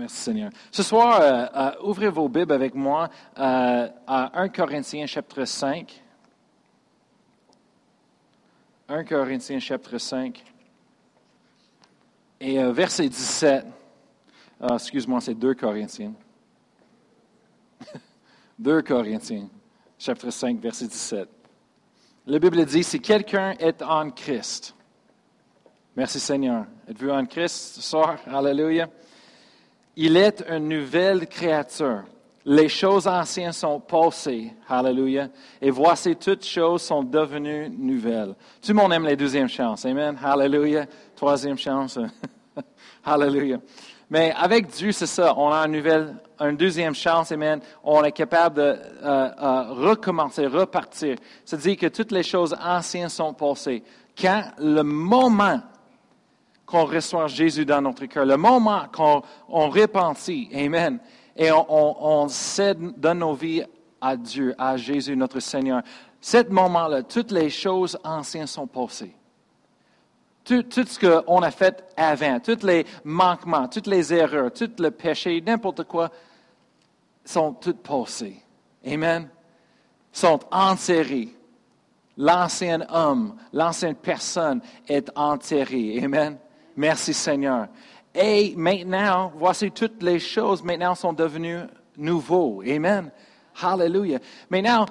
merci Seigneur. Ce soir, euh, euh, ouvrez vos Bibles avec moi euh, à 1 Corinthiens chapitre 5. 1 Corinthiens chapitre 5 et verset 17. Ah, excuse-moi, c'est 2 Corinthiens. 2 Corinthiens chapitre 5 verset 17. La Bible dit, si quelqu'un est en Christ, merci Seigneur, êtes-vous en Christ ce soir? Alléluia. Il est une nouvelle créature. Les choses anciennes sont passées. Alléluia. Et voici, toutes choses sont devenues nouvelles. Tout le monde aime les deuxièmes chances. Amen. Alléluia. Troisième chance. Alléluia. Mais avec Dieu, c'est ça. On a une nouvelle, une deuxième chance. Amen. On est capable de euh, euh, recommencer, repartir. C'est-à-dire que toutes les choses anciennes sont passées. Quand le moment qu'on reçoit Jésus dans notre cœur, le moment qu'on on Amen, et on, cède, donne nos vies à Dieu, à Jésus, notre Seigneur, ce moment-là, toutes les choses anciennes sont passées. Tout, tout ce qu'on a fait avant, tous les manquements, toutes les erreurs, tout le péché, n'importe quoi, sont toutes passées. Amen. Sont enterrés. L'ancien homme, l'ancienne personne est enterrée. Amen. Merci Seigneur. Et maintenant, voici toutes les choses maintenant sont devenues nouveaux. Amen. Hallelujah. Maintenant,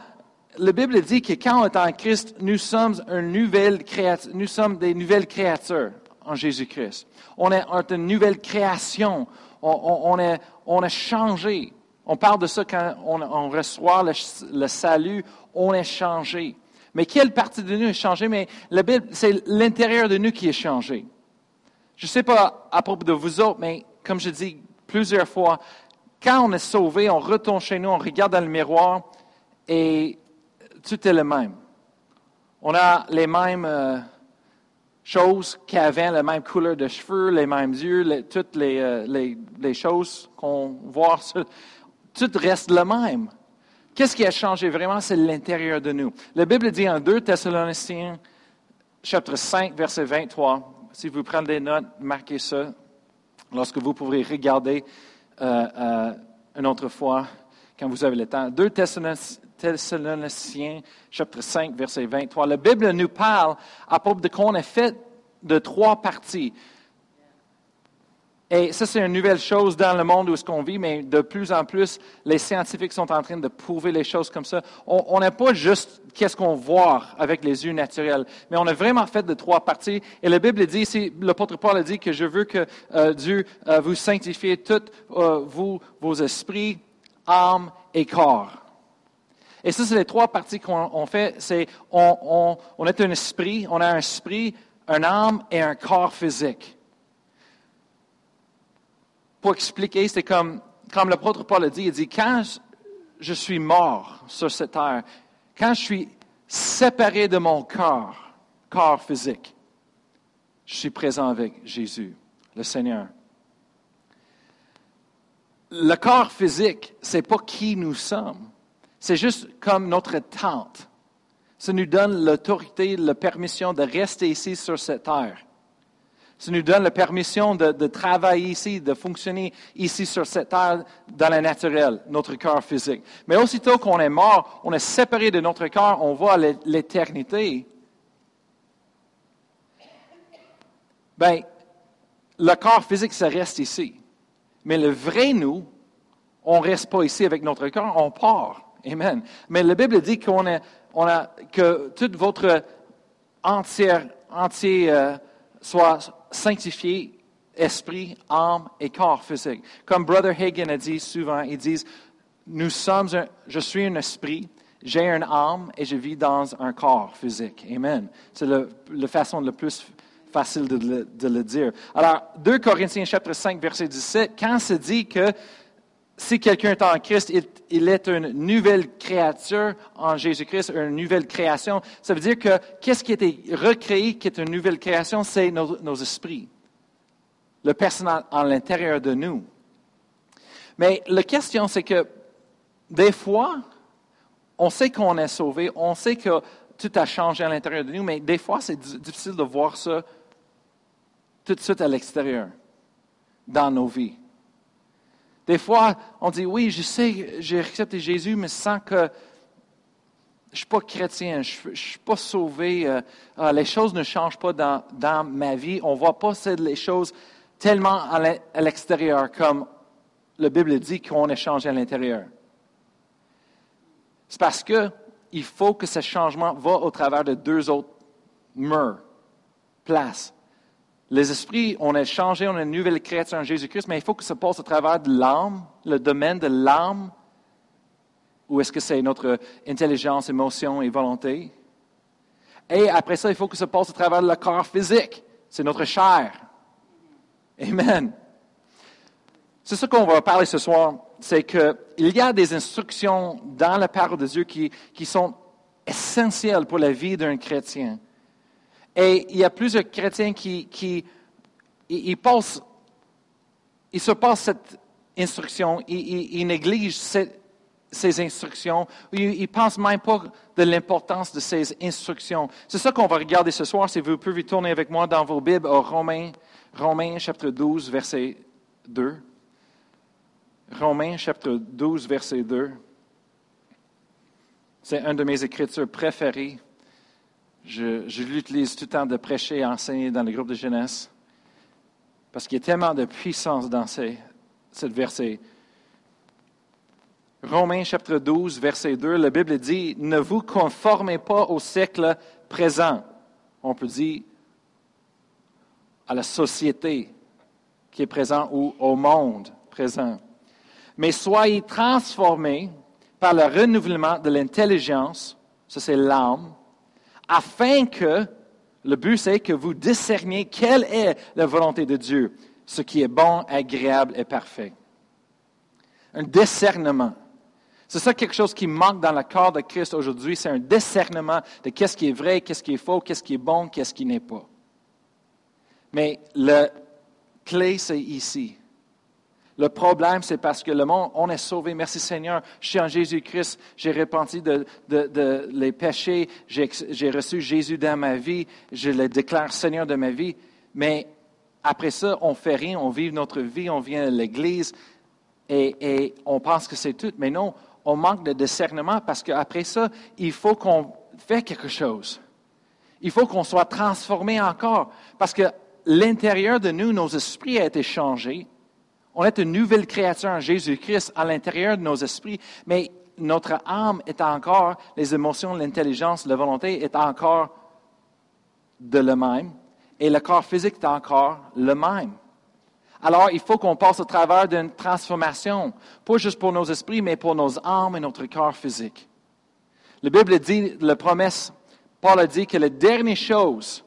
la Bible dit que quand on est en Christ, nous sommes, une nouvelle créature, nous sommes des nouvelles créatures en Jésus-Christ. On est une nouvelle création. On, est, on est changé. On parle de ça quand on, reçoit le, le, salut, on est changé. Mais quelle partie de nous est changée? Mais la Bible, c'est l'intérieur de nous qui est changé. Je ne sais pas à propos de vous autres, mais comme je dis plusieurs fois, quand on est sauvé, on retourne chez nous, on regarde dans le miroir et tout est le même. On a les mêmes euh, choses qu'avant, la même couleur de cheveux, les mêmes yeux, toutes euh, les, les, choses qu'on voit, tout reste le même. Qu'est-ce qui a changé vraiment? C'est l'intérieur de nous. La Bible dit en 2 Thessaloniciens, chapitre 5, verset 23, si vous prenez des notes, marquez ça. Lorsque vous pourrez regarder euh, euh, une autre fois, quand vous avez le temps. 2 Thessaloniciens, chapitre 5, verset 23. La Bible nous parle à propos de qu'on est fait de trois parties. Et ça, c'est une nouvelle chose dans le monde où ce qu'on vit, mais de plus en plus, les scientifiques sont en train de prouver les choses comme ça. On n'est pas juste qu'est-ce qu'on voit avec les yeux naturels, mais on est vraiment fait de trois parties. Et la Bible dit ici, l'apôtre Paul a dit que je veux que euh, Dieu euh, vous sanctifie tous euh, vous, vos esprits, âme et corps. Et ça, c'est les trois parties qu'on fait. C'est on, on est un esprit, on a un esprit, un âme et un corps physique pour expliquer, c'est comme, comme l'apôtre Paul a dit, il dit, quand je suis mort sur cette terre, quand je suis séparé de mon corps, corps physique, je suis présent avec Jésus, le Seigneur. Le corps physique, ce n'est pas qui nous sommes. C'est juste comme notre tente. Ça nous donne l'autorité, la permission de rester ici sur cette terre. Ça nous donne la permission de, travailler ici, de fonctionner ici sur cette terre dans le naturel, notre corps physique. Mais aussitôt qu'on est mort, on est séparé de notre corps, on voit l'éternité. Bien, le corps physique, ça reste ici. Mais le vrai nous, on ne reste pas ici avec notre corps, on part. Amen. Mais la Bible dit qu'on on a, que toute votre entière, entier euh, soit sanctifié esprit, âme et corps physique. Comme Brother Hagen a dit souvent, ils disent, nous sommes je suis un esprit, j'ai une âme et je vis dans un corps physique. Amen. C'est la façon la plus facile de le, de le, dire. Alors, 2 Corinthiens chapitre 5, verset 17, quand se dit que si quelqu'un est en Christ, il, est une nouvelle créature en Jésus-Christ, une nouvelle création. Ça veut dire que qu'est-ce qui a été recréé, qui est une nouvelle création, c'est nos, esprits, le personnel en l'intérieur de nous. Mais la question, c'est que des fois, on sait qu'on est sauvé, on sait que tout a changé à l'intérieur de nous, mais des fois, c'est difficile de voir ça tout de suite à l'extérieur, dans nos vies. Des fois, on dit, oui, je sais, j'ai accepté Jésus, mais sans que je ne suis pas chrétien, je ne suis pas sauvé, euh, ah, les choses ne changent pas dans, ma vie. On ne voit pas les choses tellement à l'extérieur comme la Bible dit qu'on est changé à l'intérieur. C'est parce qu'il faut que ce changement va au travers de deux autres murs, places. Les esprits, on est changé, on est une nouvelle créature en Jésus-Christ, mais il faut que ça passe au travers de l'âme, le domaine de l'âme, ou est-ce que c'est notre intelligence, émotion et volonté? Et après ça, il faut que ça passe au travers de le corps physique. C'est notre chair. Amen. C'est ce qu'on va parler ce soir, c'est qu'il y a des instructions dans la parole de Dieu qui, sont essentielles pour la vie d'un chrétien. Et il y a plusieurs chrétiens qui, ils, se passent cette instruction, ils, négligent ces instructions, ils ne pensent même pas de l'importance de ces instructions. C'est ça qu'on va regarder ce soir. Si vous pouvez tourner avec moi dans vos Bibles au Romains, Romains chapitre 12, verset 2. Romains chapitre 12, verset 2. C'est une de mes écritures préférées. Je, l'utilise tout le temps de prêcher et enseigner dans les groupes de jeunesse. Parce qu'il y a tellement de puissance dans ce verset. Romains chapitre 12, verset 2, la Bible dit, ne vous conformez pas au siècle présent. On peut dire à la société qui est présente ou au monde présent mais soyez transformés par le renouvellement de l'intelligence, ça c'est l'âme, afin que, le but c'est que vous discerniez quelle est la volonté de Dieu, ce qui est bon, agréable et parfait. Un discernement. C'est ça quelque chose qui manque dans le corps de Christ aujourd'hui, c'est un discernement de qu'est-ce qui est vrai, qu'est-ce qui est faux, qu'est-ce qui est bon, qu'est-ce qui n'est pas. Mais la clé, c'est ici. Le problème, c'est parce que le monde, on est sauvé. Merci Seigneur. Je suis en Jésus-Christ. J'ai repenti de, les péchés. J'ai reçu Jésus dans ma vie. Je le déclare Seigneur de ma vie. Mais après ça, on fait rien. On vit notre vie. On vient à l'Église et, et on pense que c'est tout. Mais non, on manque de discernement parce qu'après ça, il faut qu'on fasse quelque chose. Il faut qu'on soit transformé encore. Parce que l'intérieur de nous, nos esprits ont été changés. On est une nouvelle créature en Jésus-Christ à l'intérieur de nos esprits, mais notre âme est encore, les émotions, l'intelligence, la volonté est encore de le même, et le corps physique est encore le même. Alors, il faut qu'on passe au travers d'une transformation, pas juste pour nos esprits, mais pour nos âmes et notre corps physique. La Bible dit, la promesse, Paul a dit que la dernière chose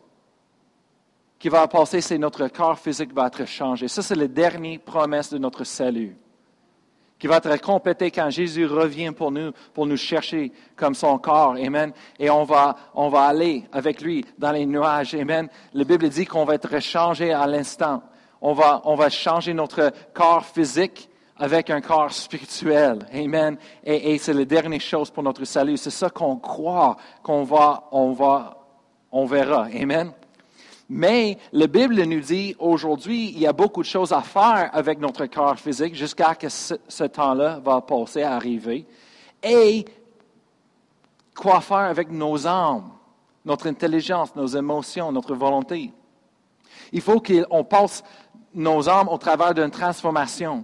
qui va passer, c'est notre corps physique va être changé. Ça, c'est la dernière promesse de notre salut, qui va être complétée quand Jésus revient pour nous, pour nous chercher comme son corps. Amen. Et on va, on va aller avec lui dans les nuages. Amen. La Bible dit qu'on va être changé à l'instant. On va, on va changer notre corps physique avec un corps spirituel. Amen. Et, c'est la dernière chose pour notre salut. C'est ça qu'on croit qu'on va, on va, on verra. Amen. Mais la Bible nous dit aujourd'hui, il y a beaucoup de choses à faire avec notre corps physique jusqu'à ce que ce, temps-là va passer, arriver. Et quoi faire avec nos âmes, notre intelligence, nos émotions, notre volonté? Il faut qu'on passe nos âmes au travers d'une transformation.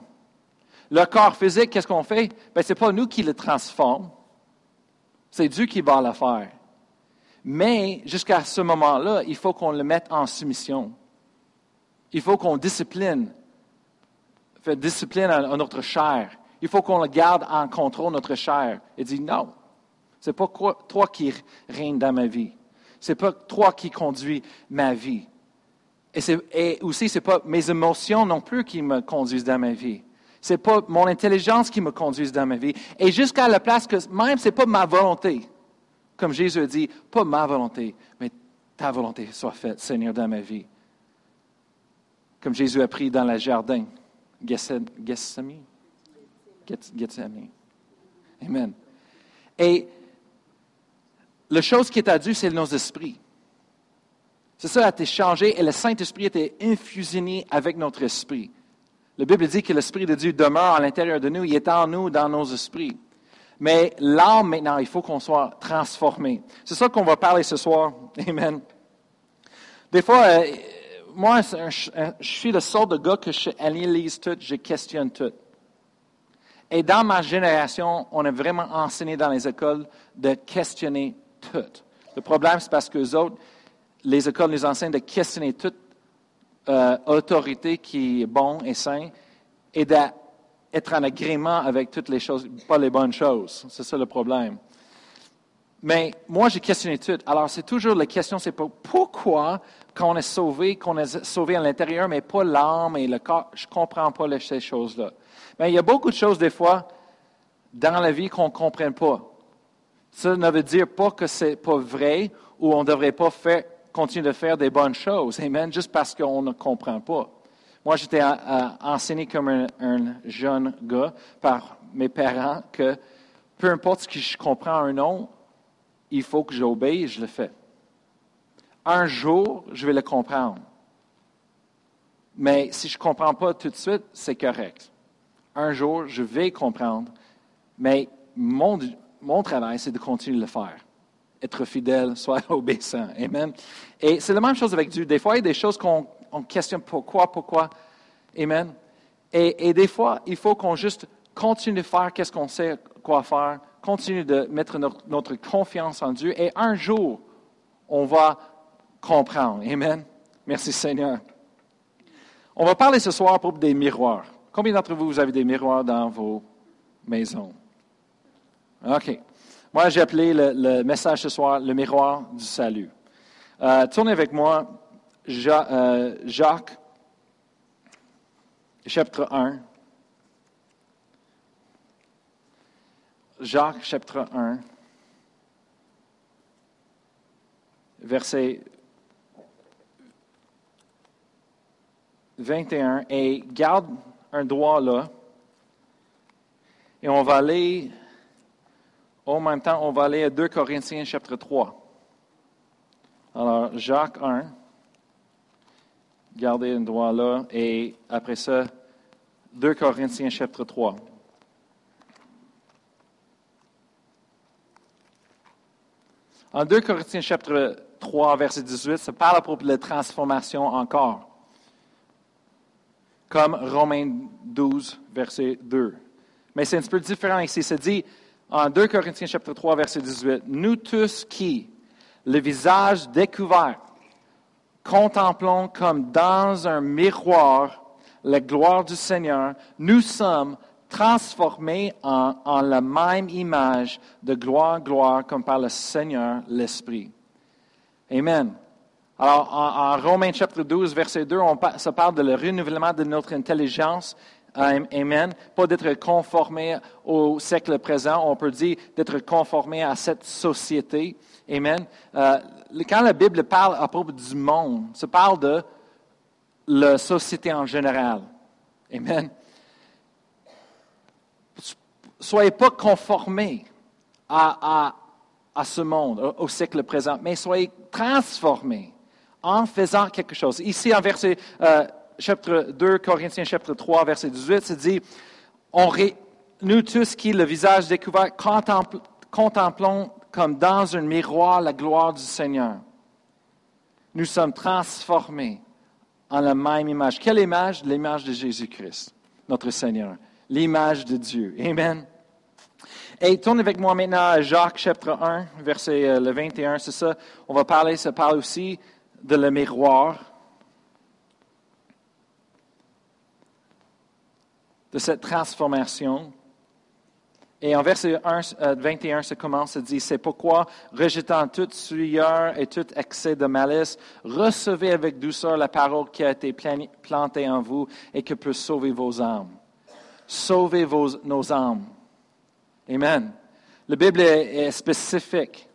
Le corps physique, qu'est-ce qu'on fait? Ben, ce n'est pas nous qui le transforme. C'est Dieu qui va le faire. Mais jusqu'à ce moment-là, il faut qu'on le mette en soumission. Il faut qu'on discipline, fait discipline à, notre chair. Il faut qu'on le garde en contrôle, notre chair. Et dit non, ce n'est pas toi qui règne dans ma vie. Ce n'est pas toi qui conduis ma vie. Et, et aussi, ce n'est pas mes émotions non plus qui me conduisent dans ma vie. Ce n'est pas mon intelligence qui me conduise dans ma vie. Et jusqu'à la place que même ce n'est pas ma volonté. Comme Jésus a dit, pas ma volonté, mais ta volonté soit faite, Seigneur, dans ma vie. Comme Jésus a pris dans le jardin, Gethsemane. Amen. Et la chose qui est à Dieu, c'est nos esprits. C'est ça a été changé et le Saint-Esprit été infusionné avec notre esprit. La Bible dit que l'Esprit de Dieu demeure à l'intérieur de nous, il est en nous, dans nos esprits. Mais l'âme, maintenant, il faut qu'on soit transformé. C'est ça qu'on va parler ce soir. Amen. Des fois, euh, moi, je suis le sort de gars que je analyse tout, je questionne tout. Et dans ma génération, on a vraiment enseigné dans les écoles de questionner tout. Le problème, c'est parce que les autres, les écoles nous enseignent de questionner toute euh, autorité qui est bon et sain et d'être en agrément avec toutes les choses, pas les bonnes choses. C'est ça le problème. Mais moi, j'ai questionné tout. Alors, c'est toujours la question, c'est pourquoi, quand on est sauvé, qu'on est sauvé à l'intérieur, mais pas l'âme et le corps, je ne comprends pas ces choses-là. Mais il y a beaucoup de choses, des fois, dans la vie qu'on ne comprenne pas. Ça ne veut dire pas que ce n'est pas vrai ou on ne devrait pas faire, continuer de faire des bonnes choses. Amen. Juste parce qu'on ne comprend pas. Moi, j'étais enseigné comme un, un, jeune gars par mes parents que peu importe ce que je comprends un nom, il faut que j'obéisse, et je le fais. Un jour, je vais le comprendre. Mais si je ne comprends pas tout de suite, c'est correct. Un jour, je vais comprendre, mais mon, mon travail, c'est de continuer de le faire. Être fidèle, soit obéissant. Amen. Et c'est la même chose avec Dieu. Des fois, il y a des choses qu'on questionne pourquoi, pourquoi. Amen. Et, et des fois, il faut qu'on juste continue de faire qu'est-ce qu'on sait quoi faire, continue de mettre notre, confiance en Dieu et un jour, on va comprendre. Amen. Merci Seigneur. On va parler ce soir propos des miroirs. Combien d'entre vous, vous avez des miroirs dans vos maisons? OK. Moi, j'ai appelé le, message ce soir le miroir du salut. Euh, tournez avec moi Jacques, chapitre 1. Jacques chapitre 1, verset 21, et garde un doigt là, et on va aller, en même temps, on va aller à 2 Corinthiens chapitre 3. Alors, Jacques 1, gardez un doigt là, et après ça, 2 Corinthiens chapitre 3. En 2 Corinthiens chapitre 3, verset 18, ça parle à propos de la transformation encore. Comme Romains 12, verset 2. Mais c'est un peu différent ici. Ça dit en 2 Corinthiens chapitre 3, verset 18, Nous tous qui, le visage découvert, contemplons comme dans un miroir la gloire du Seigneur, nous sommes transformés en, la même image de gloire en gloire comme par le Seigneur l'Esprit. Amen. Alors, en, Romains chapitre 12, verset 2, on, ça parle de le renouvellement de notre intelligence. Amen. Pas d'être conformé au siècle présent, on peut dire d'être conformé à cette société. Amen. Euh, quand la Bible parle à propos du monde, ça parle de la société en général. Amen soyez pas conformés à, ce monde, au, siècle présent, mais soyez transformés en faisant quelque chose. Ici, en verset euh, chapitre 2, Corinthiens chapitre 3, verset 18, c'est dit, nous tous qui, le visage découvert, contemplons comme dans un miroir la gloire du Seigneur. Nous sommes transformés en la même image. Quelle image? L'image de Jésus-Christ, notre Seigneur l'image de Dieu. Amen. Et tourne avec moi maintenant à Jacques chapitre 1, verset euh, le 21, c'est ça? On va parler, ça parle aussi de le miroir, de cette transformation. Et en verset 1, 21, euh, ça commence à dire, c'est pourquoi, rejetant toute souillure et tout excès de malice, recevez avec douceur la parole qui a été plantée en vous et qui peut sauver vos âmes sauver nos âmes. Amen. La Bible est, spécifique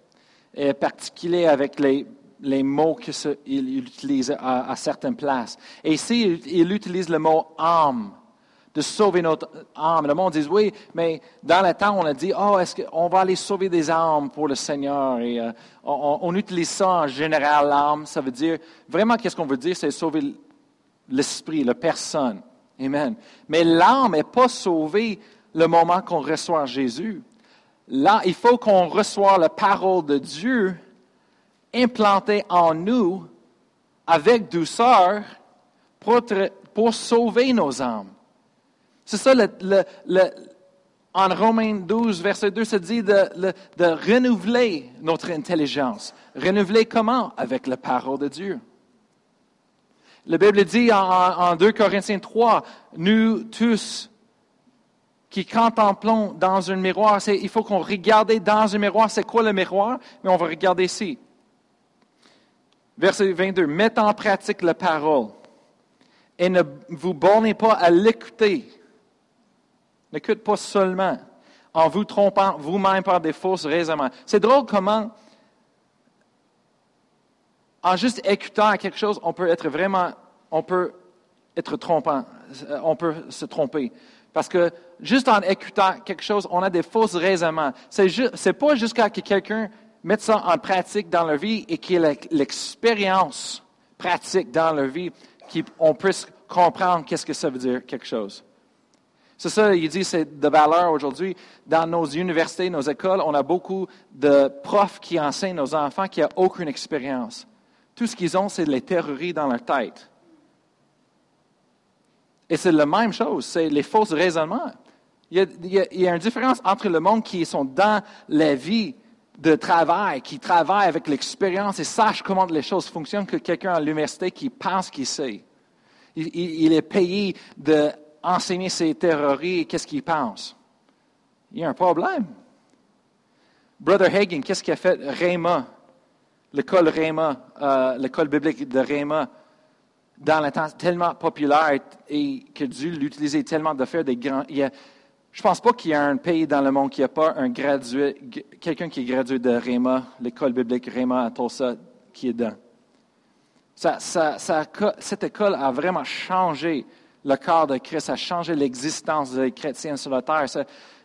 et particulière avec les, mots qu'il utilise à, à, certaines places. Et ici, il, utilise le mot âme, de sauver notre âme. Le monde dit, oui, mais dans le temps, on a dit, oh, est-ce qu'on va aller sauver des âmes pour le Seigneur? Et euh, on, on, utilise ça en général, l'âme. Ça veut dire, vraiment, qu'est-ce qu'on veut dire? C'est sauver l'esprit, la personne. Amen. Mais l'âme n'est pas sauvée le moment qu'on reçoit Jésus. Là, il faut qu'on reçoive la parole de Dieu implantée en nous avec douceur pour, pour sauver nos âmes. C'est ça, en Romains 12, verset 2, se dit de, de, renouveler notre intelligence. Renouveler comment? Avec la parole de Dieu. La Bible dit en, en 2 Corinthiens 3, nous tous qui contemplons dans un miroir, il faut qu'on regarde dans un miroir. C'est quoi le miroir? Mais on va regarder ici. Verset 22. Mettez en pratique la parole et ne vous bornez pas à l'écouter. N'écoute pas seulement en vous trompant vous-même par des fausses raisonnements. C'est drôle comment, en juste écoutant quelque chose, on peut être vraiment, on peut être trompant, euh, on peut se tromper. Parce que juste en écoutant quelque chose, on a des fausses raisonnements. C'est n'est pas jusqu'à que quelqu'un mette ça en pratique dans leur vie et qu'il ait l'expérience pratique dans leur vie qu'on puisse comprendre qu'est-ce que ça veut dire quelque chose. C'est ça, il dit, c'est de valeur aujourd'hui. Dans nos universités, nos écoles, on a beaucoup de profs qui enseignent aux enfants qui n'ont aucune expérience. Tout ce qu'ils ont, c'est les théories dans leur tête. Et c'est la même chose, c'est les faux raisonnements. Il y, a, il y, a, une différence entre le monde qui sont dans la vie de travail, qui travaille avec l'expérience et sache comment les choses fonctionnent, que quelqu'un à l'université qui pense qu'il sait. Il, est payé d'enseigner ses et qu'est-ce qu'il pense. Il y a un problème. Brother Hagen, qu'est-ce qu'il a fait? Réma, l'école Réma, euh, l'école biblique de Réma, dans le temps tellement populaire et que Dieu l'utilisait tellement de faire des grands. je ne pense pas qu'il y a un pays dans le monde qui n'a pas un gradué, quelqu'un qui est gradué de Réma, l'école biblique Réma à Tulsa, qui est dedans. cette école a vraiment changé le corps de Christ, a changé l'existence des chrétiens sur la terre,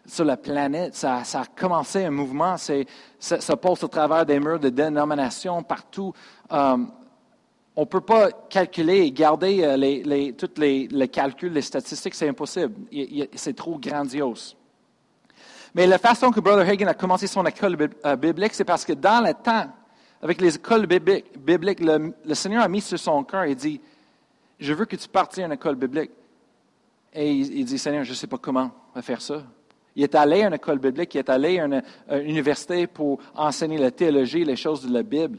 sur la planète. Ça, a commencé un mouvement. Ça, ça, passe au travers des murs de dénominations partout. Euh, on ne peut pas calculer et garder euh, les, tous les, calculs, les statistiques, c'est impossible. C'est trop grandiose. Mais la façon que Brother Hagen a commencé son école euh, biblique, c'est parce que dans le temps, avec les écoles bibliques, le, Seigneur a mis sur son cœur et dit, je veux que tu partes à une école biblique. Et il, dit, Seigneur, je ne sais pas comment faire ça. Il est allé à une école biblique, il est allé à une université pour enseigner la théologie, les choses de la Bible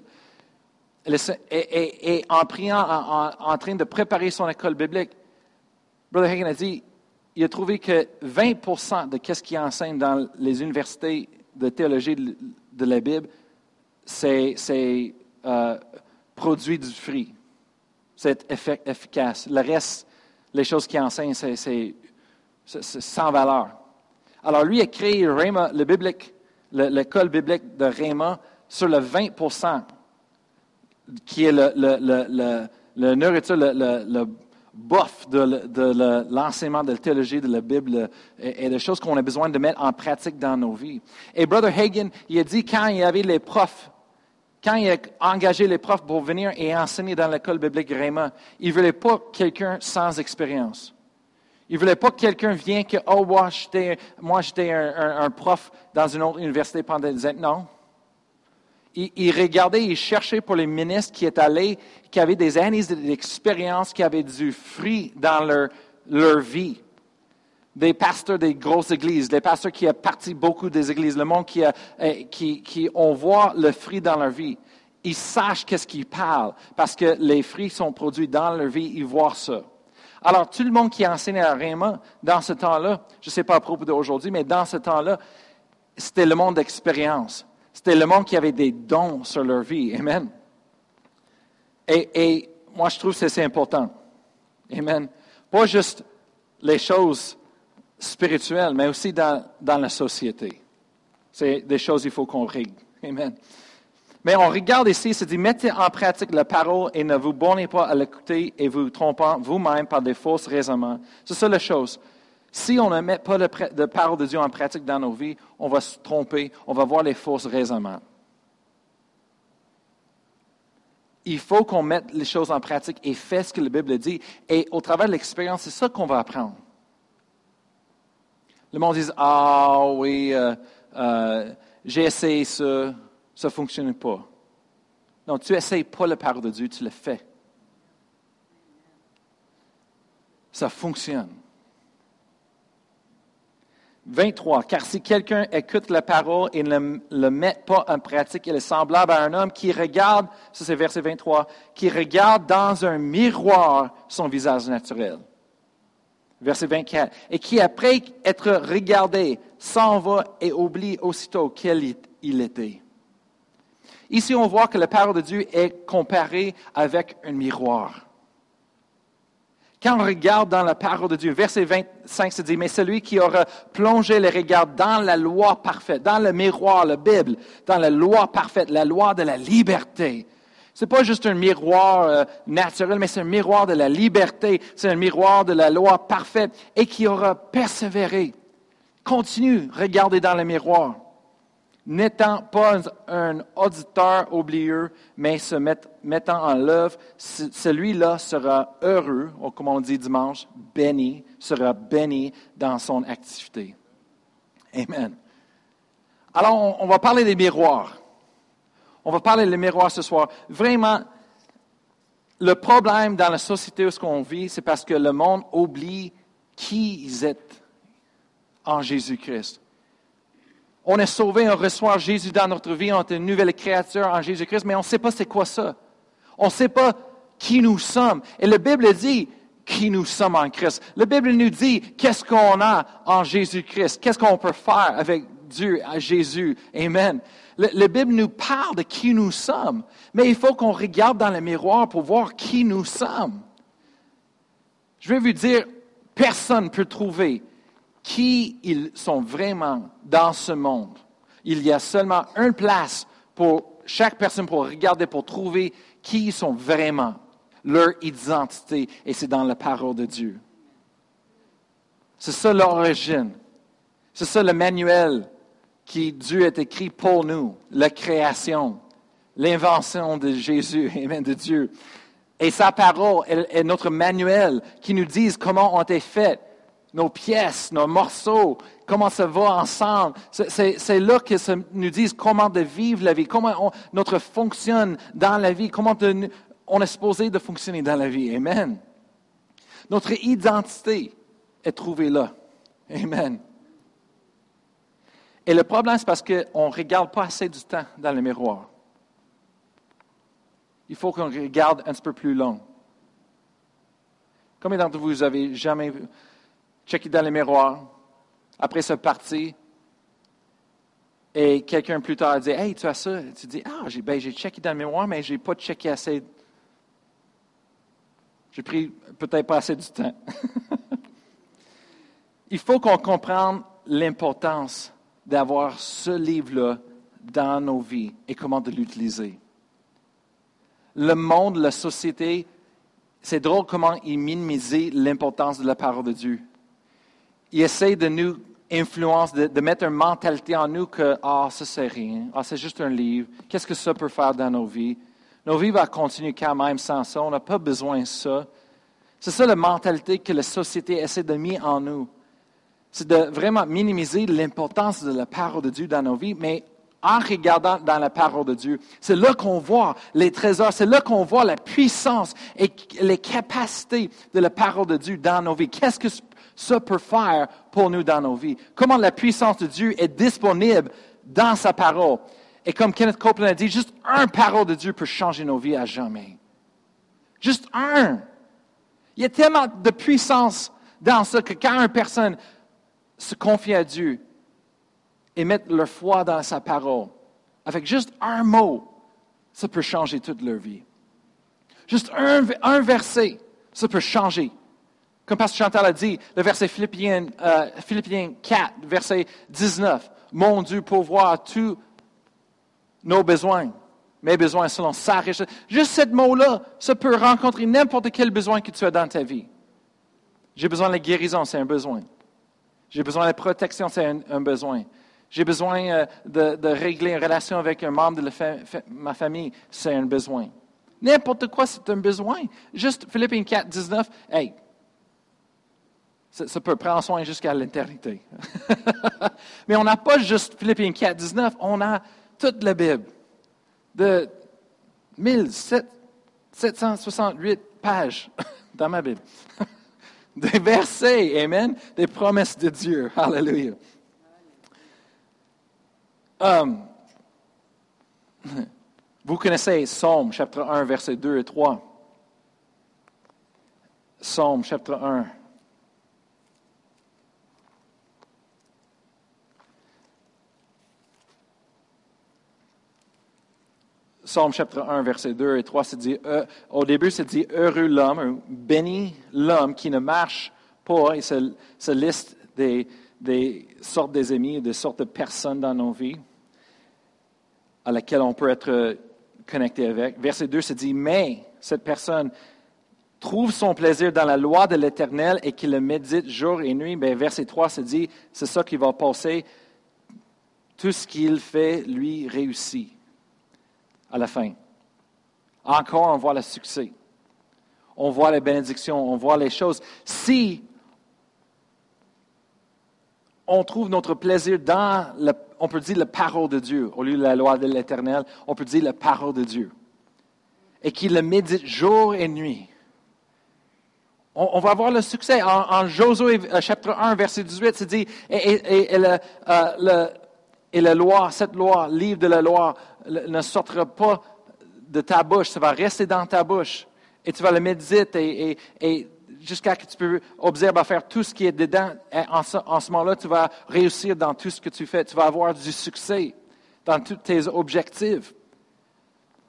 et, en priant, en, train de préparer son école biblique, Brother Hagen a dit, il a trouvé que 20% de ce qu'il enseigne dans les universités de théologie de, la Bible, c'est euh, produit du fruit. C'est efficace. Le reste, les choses qu'il enseigne, c'est sans valeur. Alors lui a créé le biblique, l'école biblique de Rhema sur le 20% qui est le, le, le, nourriture, le, bof de, l'enseignement de la théologie de la Bible et, des choses qu'on a besoin de mettre en pratique dans nos vies. Et Brother Hagen, il a dit quand il y avait les profs, quand il a engagé les profs pour venir et enseigner dans l'école biblique Raymond, il ne voulait pas quelqu'un sans expérience. Il ne voulait pas que quelqu'un vienne que, oh, moi, j'étais un, un, prof dans une autre université pendant des années. Non il, regardait, il cherchait pour les ministres qui étaient allés, qui avaient des années d'expérience, qui avaient du fruit dans leur, leur vie. Des pasteurs des grosses églises, des pasteurs qui ont parti beaucoup des églises, le monde qui, a, eh, qui, qui on voit le fruit dans leur vie. Ils sachent qu'est-ce qu'ils parlent parce que les fruits sont produits dans leur vie, ils voient ça. Alors, tout le monde qui enseignait à Raymond dans ce temps-là, je ne sais pas à propos d'aujourd'hui, mais dans ce temps-là, c'était le monde d'expérience. C'était le monde qui avait des dons sur leur vie. Amen. Et, moi, je trouve que c'est important. Amen. Pas juste les choses spirituelles, mais aussi dans, la société. C'est des choses qu'il faut qu'on règle. Amen. Mais on regarde ici, c'est dit, mettez en pratique la parole et ne vous bornez pas à l'écouter et vous trompant vous-même par des fausses raisonnements. C'est ça la chose. Si on ne met pas de parole de Dieu en pratique dans nos vies, on va se tromper, on va voir les fausses raisonnements. Il faut qu'on mette les choses en pratique et fait ce que la Bible dit. Et au travers de l'expérience, c'est ça qu'on va apprendre. Le monde dit Ah oui, euh, euh, j'ai essayé ça, ça ne fonctionne pas. Non, tu n'essayes pas la parole de Dieu, tu le fais. Ça fonctionne. 23. Car si quelqu'un écoute la parole et ne le met pas en pratique, il est semblable à un homme qui regarde, ça c'est verset 23, qui regarde dans un miroir son visage naturel. Verset 24. Et qui, après être regardé, s'en va et oublie aussitôt quel il était. Ici, on voit que la parole de Dieu est comparée avec un miroir. Quand on regarde dans la parole de Dieu, verset 25 se dit, mais celui qui aura plongé le regard dans la loi parfaite, dans le miroir, la Bible, dans la loi parfaite, la loi de la liberté. N'est pas juste un miroir euh, naturel, mais c'est un miroir de la liberté, c'est un miroir de la loi parfaite, et qui aura persévéré. Continue, regardez dans le miroir n'étant pas un, auditeur oublieux, mais se mettant en l'œuvre, celui-là sera heureux, ou comme on dit dimanche, béni, sera béni dans son activité. Amen. Alors, on, va parler des miroirs. On va parler des miroirs ce soir. Vraiment, le problème dans la société où on vit, c'est parce que le monde oublie qui ils sont en Jésus-Christ. On est sauvé, on reçoit Jésus dans notre vie, on est une nouvelle créature en Jésus-Christ, mais on ne sait pas c'est quoi ça. On ne sait pas qui nous sommes. Et la Bible dit qui nous sommes en Christ. La Bible nous dit qu'est-ce qu'on a en Jésus-Christ, qu'est-ce qu'on peut faire avec Dieu, à Jésus. Amen. La Bible nous parle de qui nous sommes, mais il faut qu'on regarde dans le miroir pour voir qui nous sommes. Je vais vous dire, personne ne peut trouver qui ils sont vraiment dans ce monde. Il y a seulement une place pour chaque personne pour regarder, pour trouver qui ils sont vraiment, leur identité, et c'est dans la parole de Dieu. C'est ça l'origine. C'est ça le manuel qui Dieu a écrit pour nous, la création, l'invention de Jésus, amen, de Dieu. Et sa parole est notre manuel qui nous dit comment on été fait nos pièces, nos morceaux, comment ça va ensemble. C'est là que nous dit comment de vivre la vie, comment notre fonctionne dans la vie, comment on est supposé de fonctionner dans la vie. Amen. Notre identité est trouvée là. Amen. Et le problème, c'est parce qu'on ne regarde pas assez du temps dans le miroir. Il faut qu'on regarde un petit peu plus long. Combien d'entre vous avez jamais checké dans le miroir, après ce parti, et quelqu'un plus tard dit Hey, tu as ça? Tu dis Ah, j'ai ben, checké dans le miroir, mais je n'ai pas checké assez. J'ai pris peut-être pas assez du temps. Il faut qu'on comprenne l'importance d'avoir ce livre-là dans nos vies et comment de l'utiliser. Le monde, la société, c'est drôle comment ils minimisent l'importance de la parole de Dieu il essaie de nous influencer, de, mettre une mentalité en nous que, ah, ça c'est rien, ah, c'est juste un livre, qu'est-ce que ça peut faire dans nos vies? Nos vies vont continuer quand même sans ça, on n'a pas besoin de ça. C'est ça la mentalité que la société essaie de mettre en nous. C'est de vraiment minimiser l'importance de la parole de Dieu dans nos vies, mais en regardant dans la parole de Dieu, c'est là qu'on voit les trésors, c'est là qu'on voit la puissance et les capacités de la parole de Dieu dans nos vies. Qu'est-ce que ça peut faire pour nous dans nos vies? Comment la puissance de Dieu est disponible dans sa parole? Et comme Kenneth Copeland a dit, juste un parole de Dieu peut changer nos vies à jamais. Juste un. Il y a tellement de puissance dans ça que quand une personne se confie à Dieu et met leur foi dans sa parole, avec juste un mot, ça peut changer toute leur vie. Juste un, verset, ça peut changer comme Pasteur Chantal a dit, le verset Philippiens, euh, Philippiens 4, verset 19. Mon Dieu pourvoit tous nos besoins, mes besoins selon sa richesse. Juste ce mot-là, ça peut rencontrer n'importe quel besoin que tu as dans ta vie. J'ai besoin de la guérison, c'est un besoin. J'ai besoin de protection, c'est un, besoin. J'ai besoin euh, de, régler une relation avec un membre de ma famille, c'est un besoin. N'importe quoi, c'est un besoin. Juste Philippiens 4, 19, hey, ça, peut prendre soin jusqu'à l'éternité. Mais on n'a pas juste Philippiens 4, 19, on a toute la Bible. De 1768 pages dans ma Bible. Des versets, Amen, des promesses de Dieu. Alléluia. Um, vous connaissez Psaume, chapitre 1, versets 2 et 3. Psaume, chapitre 1. Psaume chapitre 1, verset 2 et 3, c'est dit, euh, au début, c'est dit, heureux l'homme, béni l'homme qui ne marche pas et se, se liste des, sortes des amis, des sortes de personnes dans nos vies à laquelle on peut être connecté avec. Verset 2, c'est dit, mais cette personne trouve son plaisir dans la loi de l'Éternel et qu'il le médite jour et nuit. Bien, verset 3, c'est dit, c'est ça qui va passer. Tout ce qu'il fait, lui, réussit à la fin. Encore, on voit le succès. On voit les bénédictions, on voit les choses. Si on trouve notre plaisir dans, on peut dire, la parole de Dieu, au lieu de la loi de l'Éternel, on peut dire la parole de Dieu. Et qu'il le médite jour et nuit. On, va avoir le succès. En, Josué euh, chapitre 1, verset 18, c'est dit, et, euh, le, et la loi, cette loi, livre de la loi, ne sortira pas de ta bouche, ça va rester dans ta bouche. Et tu vas le méditer et, jusqu'à ce que tu peux observer à faire tout ce qui est dedans. En ce, en ce moment-là, tu vas réussir dans tout ce que tu fais. Tu vas avoir du succès dans tous tes objectifs.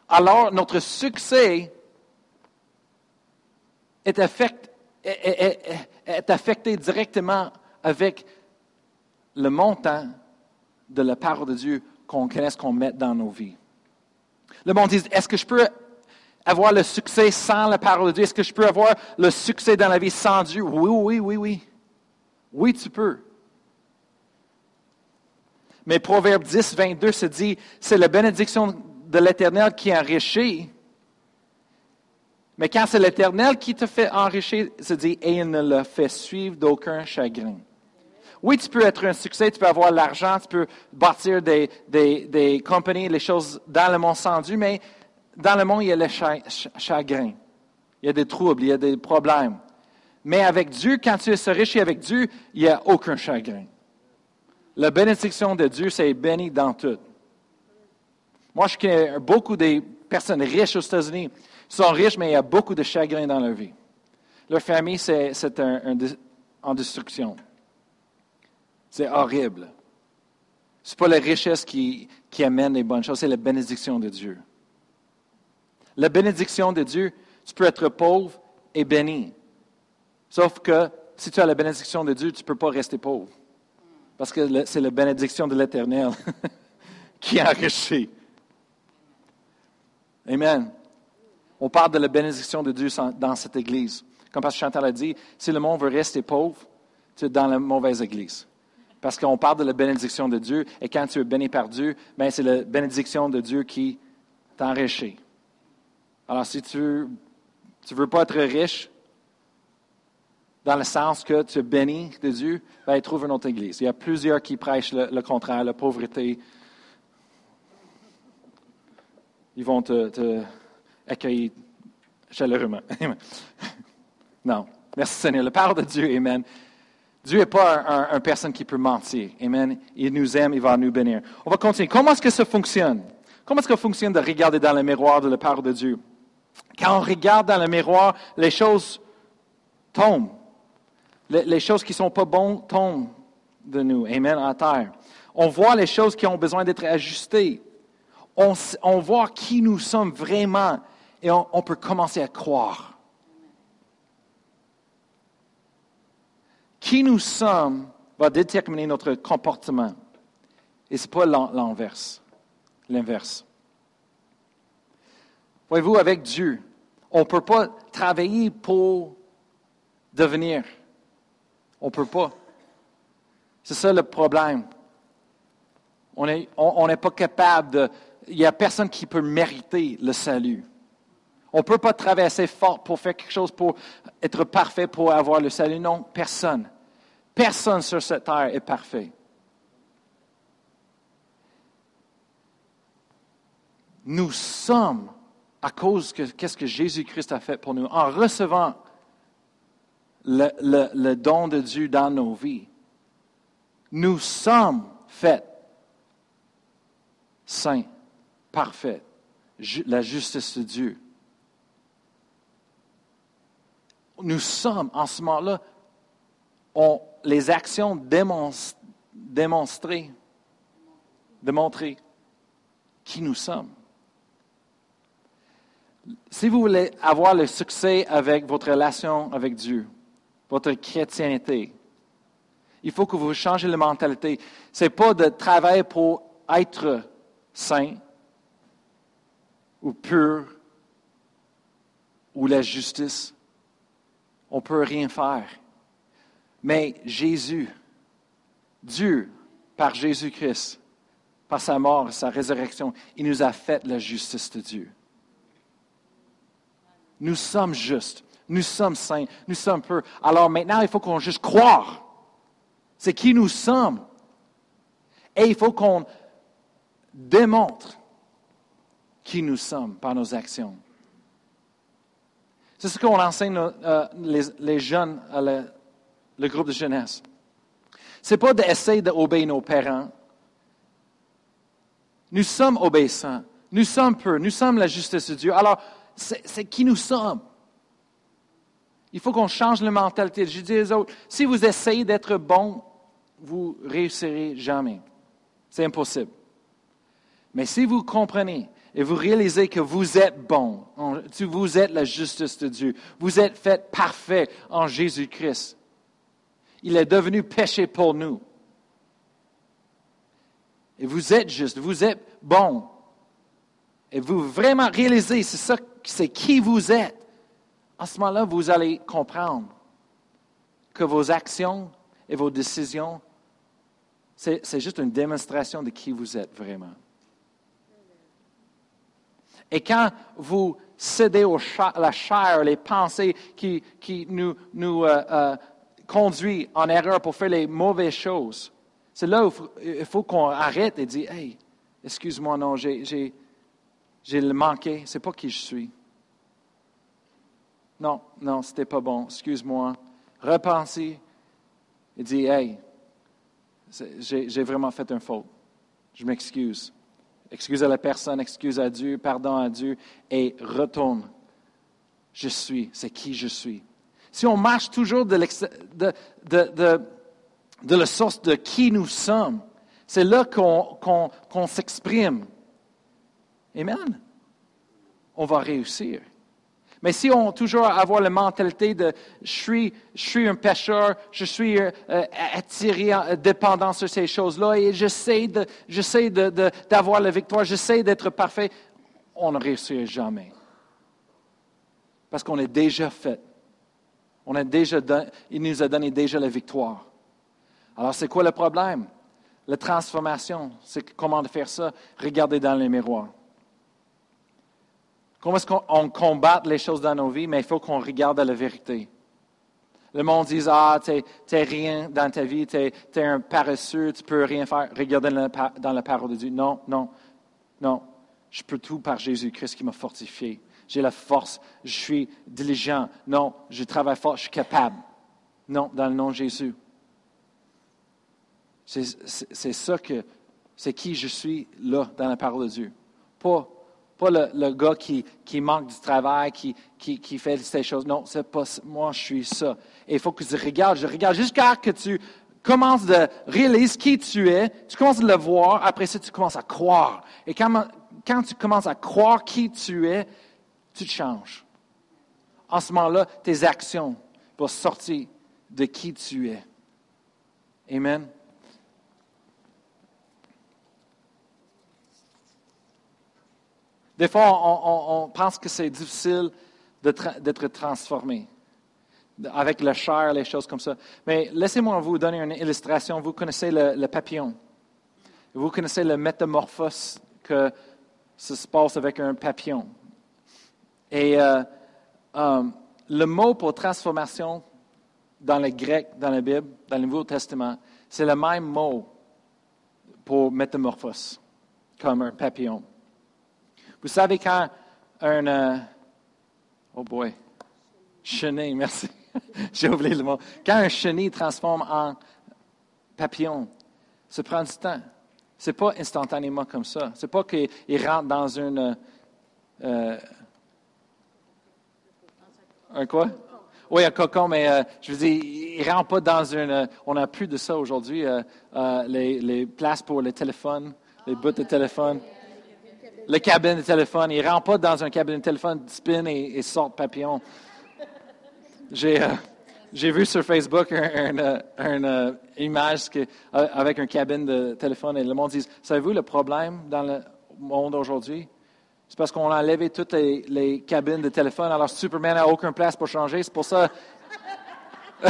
Alors, notre succès est est affecté directement avec le montant de la parole de Dieu qu'on connaisse, qu'on mette dans nos vies. Le monde dit, est-ce que je peux avoir le succès sans la parole de Dieu? Est-ce que je peux avoir le succès dans la vie sans Dieu? Oui, oui, oui, oui. Oui, tu peux. Mais Proverbe 10, 22 se dit, c'est la bénédiction de l'Éternel qui enrichit. Mais quand c'est l'Éternel qui te fait enrichir, se dit, et il ne le fait suivre d'aucun chagrin. Oui, tu peux être un succès, tu peux avoir l'argent, tu peux bâtir des, des, compagnies, les choses dans le monde sans Dieu, mais dans le monde, il y a le chagrin. Il y a des troubles, il y a des problèmes. Mais avec Dieu, quand tu es riche avec Dieu, il n'y a aucun chagrin. La bénédiction de Dieu, c'est béni dans tout. Moi, je connais beaucoup de personnes riches aux États-Unis. Ils sont riches, mais il y a beaucoup de chagrin dans leur vie. Leur famille, c'est en destruction. C'est horrible. Ce n'est pas la richesse qui, amène les bonnes choses, c'est la bénédiction de Dieu. La bénédiction de Dieu, tu peux être pauvre et béni. Sauf que si tu as la bénédiction de Dieu, tu ne peux pas rester pauvre. Parce que c'est la bénédiction de l'Éternel qui enrichit. Amen. On parle de la bénédiction de Dieu dans cette Église. Comme Pasteur Chantal a dit, si le monde veut rester pauvre, tu es dans la mauvaise Église. Parce qu'on parle de la bénédiction de Dieu, et quand tu es béni par Dieu, ben c'est la bénédiction de Dieu qui t'enrichit. Alors, si tu ne veux pas être riche, dans le sens que tu es béni de Dieu, ben, trouve une autre église. Il y a plusieurs qui prêchent le, contraire, la pauvreté. Ils vont te, te accueillir chaleureusement. non. Merci Seigneur. La parole de Dieu, Amen. Dieu n'est pas une personne qui peut mentir. Amen. Il nous aime, il va nous bénir. On va continuer. Comment est-ce que ça fonctionne? Comment est-ce que ça fonctionne de regarder dans le miroir de la part de Dieu? Quand on regarde dans le miroir, les choses tombent. Les, choses qui ne sont pas bonnes tombent de nous. Amen. En terre. On voit les choses qui ont besoin d'être ajustées. On, voit qui nous sommes vraiment et on peut commencer à croire. Qui nous sommes va déterminer notre comportement. Et ce n'est pas l'inverse. L'inverse. Voyez-vous, avec Dieu, on ne peut pas travailler pour devenir. On ne peut pas. C'est ça le problème. On n'est on, pas capable de... Il n'y a personne qui peut mériter le salut. On ne peut pas traverser fort pour faire quelque chose pour être parfait, pour avoir le salut. Non, personne. Personne sur cette terre est parfait. Nous sommes, à cause de qu'est-ce que Jésus-Christ a fait pour nous, en recevant le, le don de Dieu dans nos vies, nous sommes faits saints, parfaits, la justice de Dieu. Nous sommes, en ce moment-là, les actions démontrées, démontrer qui nous sommes. Si vous voulez avoir le succès avec votre relation avec Dieu, votre chrétienté, il faut que vous changez la mentalité. Ce n'est pas de travailler pour être saint ou pur ou la justice. On ne peut rien faire. Mais Jésus, Dieu, par Jésus-Christ, par sa mort, sa résurrection, il nous a fait la justice de Dieu. Nous sommes justes, nous sommes saints, nous sommes purs. Alors maintenant, il faut qu'on juste croire. C'est qui nous sommes. Et il faut qu'on démontre qui nous sommes par nos actions. C'est ce qu'on enseigne euh, les, jeunes à le groupe de jeunesse. Ce n'est pas d'essayer d'obéir nos parents. Nous sommes obéissants. Nous sommes peu. Nous sommes la justice de Dieu. Alors, c'est qui nous sommes. Il faut qu'on change la mentalité. Je dis aux autres, si vous essayez d'être bon, vous réussirez jamais. C'est impossible. Mais si vous comprenez et vous réalisez que vous êtes bon, vous êtes la justice de Dieu, vous êtes fait parfait en Jésus-Christ, il est devenu péché pour nous. Et vous êtes juste, vous êtes bon. Et vous vraiment réalisez, c'est ça, c'est qui vous êtes. En ce moment-là, vous allez comprendre que vos actions et vos décisions, c'est juste une démonstration de qui vous êtes vraiment. Et quand vous cédez à la chair, les pensées qui, nous, nous euh, euh, conduit en erreur pour faire les mauvaises choses. C'est là où il faut qu'on arrête et dire Hey, excuse-moi, non, j'ai, le manqué, c'est pas qui je suis. Non, non, c'était pas bon, excuse-moi. Repenser et dire Hey, j'ai, vraiment fait une faute. Je m'excuse. Excuse à la personne, excuse à Dieu, pardon à Dieu et retourne. Je suis, c'est qui je suis si on marche toujours de, la source de qui nous sommes, c'est là qu'on s'exprime. Amen. On va réussir. Mais si on toujours avoir la mentalité de je suis, un pécheur, je suis euh, attiré, euh, dépendant sur ces choses-là et j'essaie d'avoir la victoire, j'essaie d'être parfait, on ne réussira jamais. Parce qu'on est déjà fait on a déjà il nous a donné déjà la victoire. Alors, c'est quoi le problème? La transformation, c'est comment faire ça? Regardez dans les miroirs. Comment est-ce qu'on combat les choses dans nos vies, mais il faut qu'on regarde la vérité. Le monde dit Ah, tu n'es rien dans ta vie, tu es, un paresseux, tu ne peux rien faire. Regardez dans la parole de Dieu. Non, non, non. Je peux tout par Jésus-Christ qui m'a fortifié j'ai la force, je suis diligent. Non, je travaille fort, je suis capable. Non, dans le nom de Jésus. C'est ça que, c'est qui je suis là dans la parole de Dieu. Pas, pas le, gars qui, qui, manque du travail, qui, qui, qui fait ces choses. Non, c'est pas moi, je suis ça. Et il faut que tu regardes, je regarde jusqu'à que tu commences de réaliser qui tu es, tu commences à le voir, après ça, tu commences à croire. Et quand, quand tu commences à croire qui tu es, tu te changes. En ce moment-là, tes actions vont sortir de qui tu es. Amen. Des fois, on, pense que c'est difficile d'être transformé avec le chair, les choses comme ça. Mais laissez-moi vous donner une illustration. Vous connaissez le, papillon. Vous connaissez le métamorphose que se passe avec un papillon. Et euh, euh, le mot pour transformation dans le grec, dans la Bible, dans le Nouveau Testament, c'est le même mot pour métamorphose, comme un papillon. Vous savez quand un... Euh, oh boy, chenille, merci. J'ai oublié le mot. Quand un chenille transforme en papillon, ça prend du temps. Ce pas instantanément comme ça. Ce n'est pas qu'il rentre dans une... un quoi? Oui, un cocon, mais euh, je veux dire, il ne rentre pas dans une. on n'a plus de ça aujourd'hui, euh, les, places pour les téléphones, les bouts de téléphone, les cabines de téléphone. Il ne rentre pas dans un cabine de téléphone, spin et, et sort papillon. J'ai j'ai vu sur Facebook une image avec un cabine de téléphone et le monde dit Savez-vous le problème dans le monde aujourd'hui? C'est parce qu'on a enlevé toutes les, cabines de téléphone, alors Superman n'a aucune place pour changer. C'est pour ça.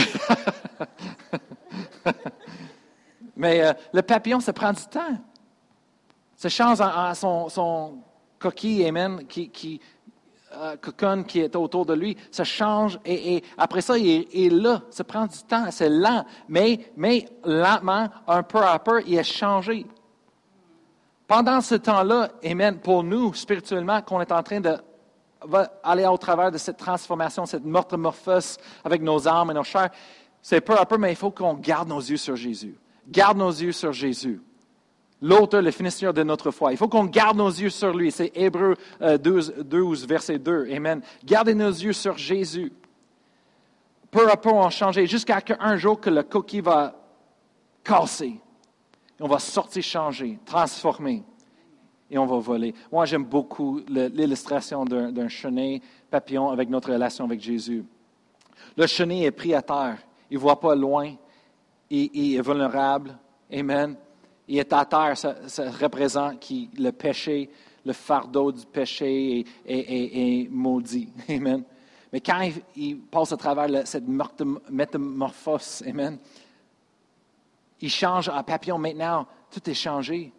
Mais euh, le papillon, ça prend du temps. Ça change en, son, coquille, amen, qui, euh, cocoon qui est autour de lui, ça change et, après ça, il est, là. Ça prend du temps, c'est lent, mais, mais lentement, un peu à peu, il a changé. Pendant ce temps-là, Amen, pour nous, spirituellement, qu'on est en train de aller au travers de cette transformation, cette métamorphose avec nos âmes et nos chairs, c'est peu à peu, mais il faut qu'on garde nos yeux sur Jésus. Garde nos yeux sur Jésus l'auteur, le finisseur de notre foi. Il faut qu'on garde nos yeux sur lui. C'est Hébreu 12, euh, 12, verset 2. Amen. Gardez nos yeux sur Jésus. Peu à peu, on va changer jusqu'à un jour que le coquille va casser. On va sortir changer, transformer. Et on va voler. Moi, j'aime beaucoup l'illustration d'un chenille papillon avec notre relation avec Jésus. Le chenille est pris à terre. Il ne voit pas loin. il est vulnérable. Amen il est à terre, ça, représente qui, le péché, le fardeau du péché est, maudit. Amen. Mais quand il, passe à travers cette métamorphose, Amen, il change en papillon maintenant, tout est changé.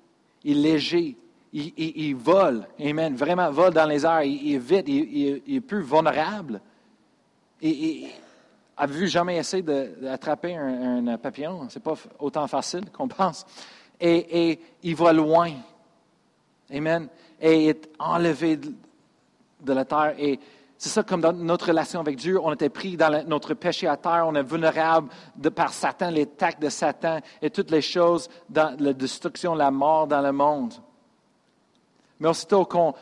Il est léger, il, vole, Amen, vraiment vole dans les airs, il, est vite, il, est plus vulnérable. Et, avez-vous jamais essayé d'attraper un, un papillon? Ce n'est pas autant facile qu'on pense et, il va loin. Amen. Et il est enlevé de, la terre. Et c'est ça comme dans notre relation avec Dieu, on était pris dans notre péché à terre, on est vulnérable par Satan, les tacs de Satan et toutes les choses dans la destruction, la mort dans le monde. Mais aussitôt qu'on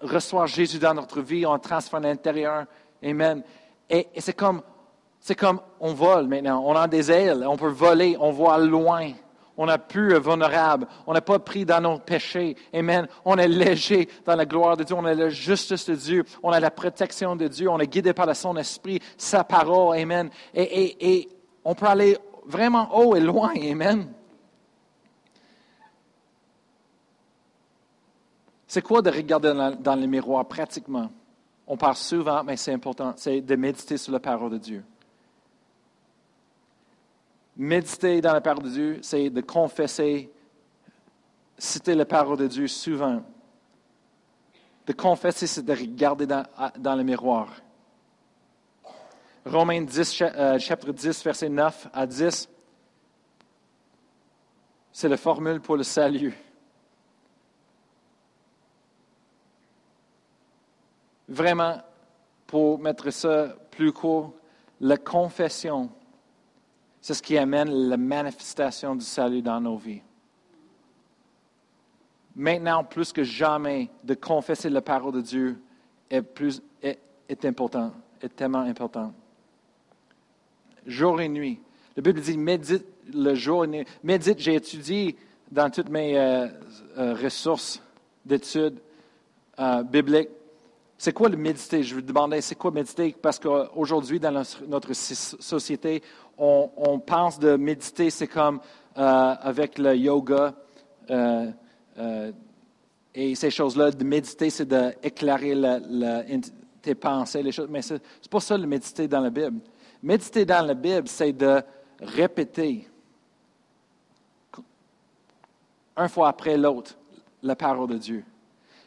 reçoit Jésus dans notre vie, on transforme l'intérieur. Amen. Et, et c'est comme, c'est comme on vole maintenant. On a des ailes, on peut voler, on voit loin on n'a plus vulnérable, on n'est pas pris dans nos péchés. Amen. On est léger dans la gloire de Dieu, on a la justice de Dieu, on a la protection de Dieu, on est guidé par son esprit, sa parole. Amen. Et, on peut aller vraiment haut et loin. Amen. C'est quoi de regarder dans le miroir? Pratiquement? On parle souvent, mais c'est important, c'est de méditer sur la parole de Dieu. Méditer dans la parole de Dieu, c'est de confesser, citer la parole de Dieu souvent. De confesser, c'est de regarder dans, le miroir. Romains 10, euh, chapitre 10, verset 9 à 10, c'est la formule pour le salut. Vraiment, pour mettre ça plus court, la confession c'est ce qui amène la manifestation du salut dans nos vies. Maintenant, plus que jamais, de confesser la parole de Dieu est, plus, est, important, est tellement important. Jour et nuit. La Bible dit médite le jour et nuit. Médite, j'ai étudié dans toutes mes euh, euh, ressources d'études euh, bibliques. C'est quoi le méditer? Je vous demandais, c'est quoi méditer? Parce qu'aujourd'hui, dans notre société, on, pense de méditer, c'est comme euh, avec le yoga euh, euh, et ces choses-là. De méditer, c'est d'éclairer tes pensées, les choses. Mais ce n'est pas ça le méditer dans la Bible. Méditer dans la Bible, c'est de répéter, un fois après l'autre, la parole de Dieu.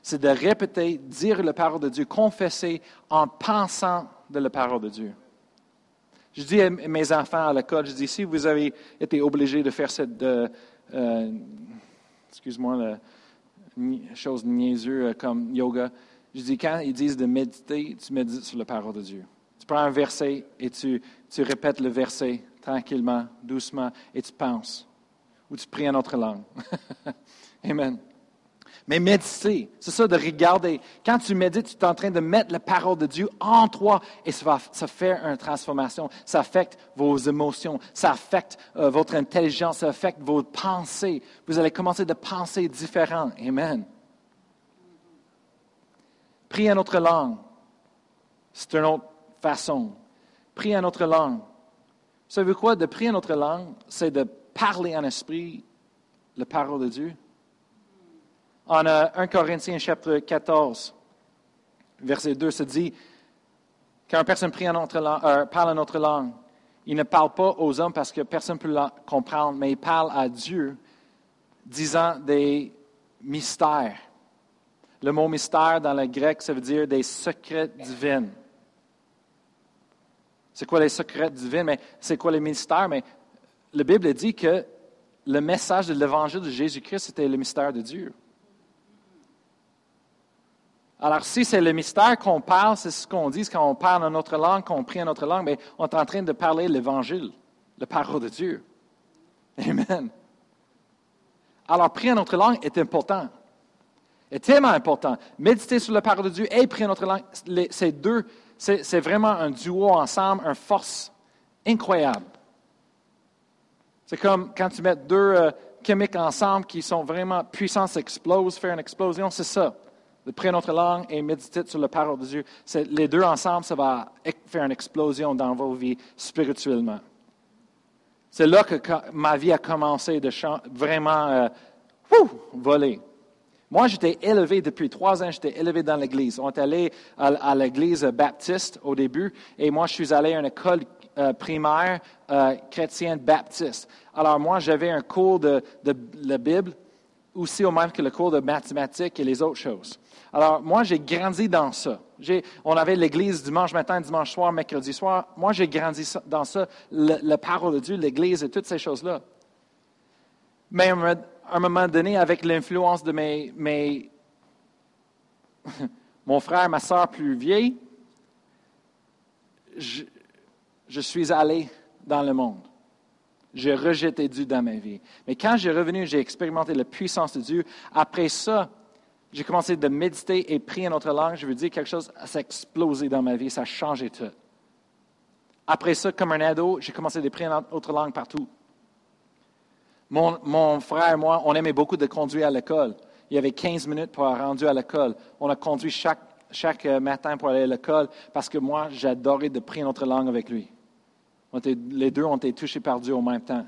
C'est de répéter, dire la parole de Dieu, confesser en pensant de la parole de Dieu. Je dis à mes enfants à l'école, je dis, si vous avez été obligés de faire cette, euh, excuse-moi, chose niaiseuse euh, comme yoga, je dis, quand ils disent de méditer, tu médites sur la parole de Dieu. Tu prends un verset et tu, tu répètes le verset tranquillement, doucement, et tu penses. Ou tu pries en autre langue. Amen. Mais méditer, c'est ça de regarder. Quand tu médites, tu es en train de mettre la parole de Dieu en toi et ça va ça faire une transformation. Ça affecte vos émotions, ça affecte euh, votre intelligence, ça affecte vos pensées. Vous allez commencer de penser différent. Amen. Prier en autre langue, c'est une autre façon. Prier en autre langue. Vous savez quoi? De prier en autre langue, c'est de parler en esprit la parole de Dieu. En 1 Corinthiens chapitre 14, verset 2, se dit, quand une personne prie euh, parle en notre langue, il ne parle pas aux hommes parce que personne ne peut la comprendre, mais il parle à Dieu, disant des mystères. Le mot mystère dans le grec, ça veut dire des secrets divins. C'est quoi les secrets divins? Mais c'est quoi les mystères? Mais la Bible dit que le message de l'évangile de Jésus-Christ, c'était le mystère de Dieu. Alors, si c'est le mystère qu'on parle, c'est ce qu'on dit quand on parle en notre langue, qu'on prie en notre langue, mais on est en train de parler l'Évangile, la parole de Dieu. Amen. Alors, prier en notre langue est important. Est tellement important. Méditer sur la parole de Dieu et prier en notre langue, c'est deux, c'est vraiment un duo ensemble, une force incroyable. C'est comme quand tu mets deux euh, chimiques ensemble qui sont vraiment puissance explose, faire une explosion, c'est ça de prier notre langue et méditer sur la parole de Dieu. Les deux ensemble, ça va faire une explosion dans vos vies spirituellement. C'est là que ma vie a commencé de vraiment euh, voler. Moi, j'étais élevé depuis trois ans, j'étais élevé dans l'Église. On est allé à, l'Église baptiste au début, et moi, je suis allé à une école euh, primaire euh, chrétienne baptiste. Alors, moi, j'avais un cours de la Bible, aussi au même que le cours de mathématiques et les autres choses. Alors, moi, j'ai grandi dans ça. On avait l'église dimanche matin, dimanche soir, mercredi soir. Moi, j'ai grandi dans ça, la parole de Dieu, l'église et toutes ces choses-là. Mais à un moment donné, avec l'influence de mes, mes mon frère, ma soeur plus vieille, je, je suis allé dans le monde. J'ai rejeté Dieu dans ma vie. Mais quand j'ai revenu, j'ai expérimenté la puissance de Dieu. Après ça, j'ai commencé de méditer et prier en autre langue. Je veux dire quelque chose, a explosé dans ma vie, ça a changé tout. Après ça, comme un ado, j'ai commencé à prier en autre langue partout. Mon, frère et moi, on aimait beaucoup de conduire à l'école. Il y avait 15 minutes pour rendre à l'école. On a conduit chaque, chaque matin pour aller à l'école parce que moi, j'adorais de prier notre langue avec lui. Les deux ont été touchés par Dieu en même temps.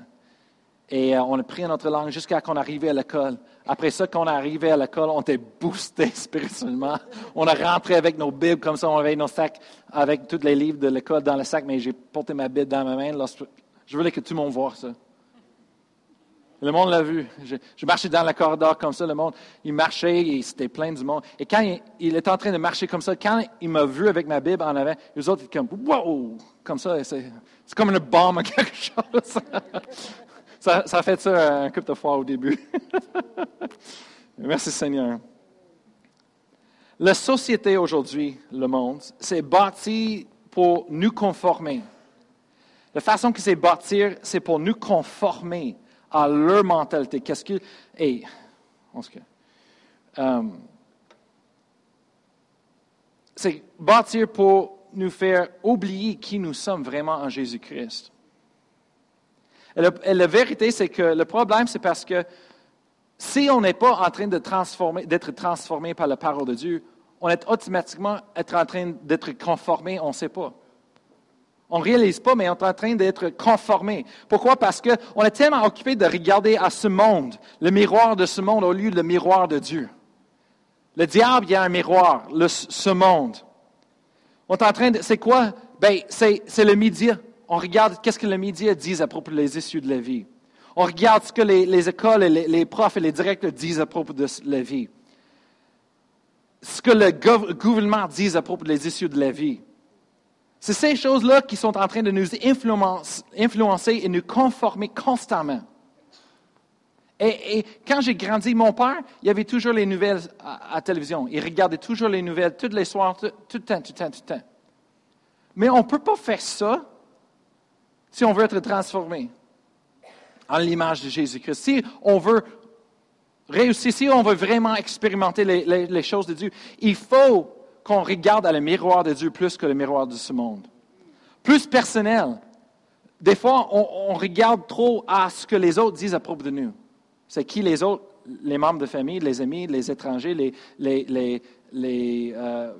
Et euh, on a pris notre langue jusqu'à qu'on arrivait à l'école. Après ça, quand on est arrivé à l'école, on était boosté spirituellement. On a rentré avec nos Bibles comme ça, on avait nos sacs avec tous les livres de l'école dans le sac, mais j'ai porté ma Bible dans ma main. Je voulais que tout le monde voit ça. Le monde l'a vu. Je, marchais dans le corridor comme ça, le monde, il marchait, c'était plein du monde. Et quand il, il, était en train de marcher comme ça, quand il m'a vu avec ma Bible en avant, les autres étaient comme, wow, comme ça, c'est comme une bombe quelque chose. Ça, a fait ça un couple de fois au début. Merci Seigneur. La société aujourd'hui, le monde, c'est bâti pour nous conformer. La façon que c'est bâtir, c'est pour nous conformer à leur mentalité. Qu'est-ce que. Hey, euh, c'est bâtir pour nous faire oublier qui nous sommes vraiment en Jésus-Christ. Et, la vérité, c'est que le problème, c'est parce que si on n'est pas en train de d'être transformé par la parole de Dieu, on est automatiquement en train d'être conformé, on ne sait pas. On ne réalise pas, mais on est en train d'être conformé. Pourquoi? Parce qu'on est tellement occupé de regarder à ce monde, le miroir de ce monde, au lieu du miroir de Dieu. Le diable, il y a un miroir, ce monde. On est en train de. C'est quoi? Ben, c'est le média on regarde qu'est-ce que les médias disent à propos des issues de la vie. On regarde ce que les, écoles, les, les, profs et les directeurs disent à propos de la vie. ce que le gouvernement dit à propos des issues de la vie. C'est ces choses-là qui sont en train de nous influencer et nous conformer constamment. Et, quand j'ai grandi, mon père, il y avait toujours les nouvelles à, la télévision. Il regardait toujours les nouvelles tous les soirs, tout, le temps, tout le temps, tout le temps. Mais on ne peut pas faire ça si on veut être transformé en l'image de Jésus-Christ. Si on veut réussir, si on veut vraiment expérimenter les, choses de Dieu, il faut qu'on regarde à le miroir de Dieu plus que le miroir de ce monde. Plus personnel. Des fois, on, regarde trop à ce que les autres disent à propos de nous. C'est qui les autres, les membres de famille, les amis, les étrangers, les, euh,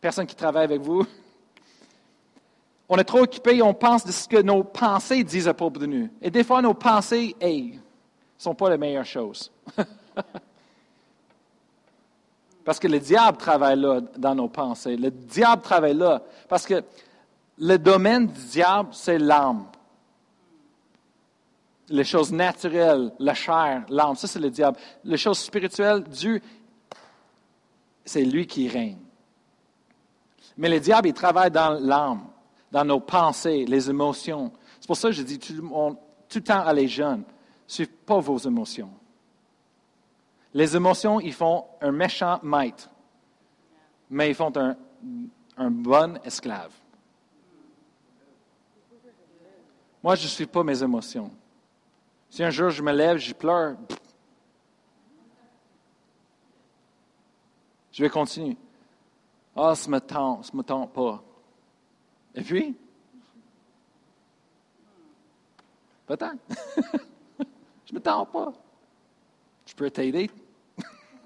personnes qui travaillent avec vous? On est trop occupé, on pense de ce que nos pensées disent à propos de nous. Et des fois, nos pensées, hey, ne sont pas les meilleures choses. Parce que le diable travaille là dans nos pensées. Le diable travaille là. Parce que le domaine du diable, c'est l'âme. Les choses naturelles, la chair, l'âme, ça c'est le diable. Les choses spirituelles, Dieu, c'est lui qui règne. Mais le diable, il travaille dans l'âme, dans nos pensées, les émotions. C'est pour ça que je dis tout, tout le temps à les jeunes, suivent pas vos émotions. Les émotions, ils font un méchant maître, mais ils font un, un bon esclave. Moi, je ne suis pas mes émotions. Si un jour je me lève, je pleure, je vais continuer. Ah, ça me tente, ça me tente pas. Et puis? Peut-être. Je me tends pas. Je peux t'aider?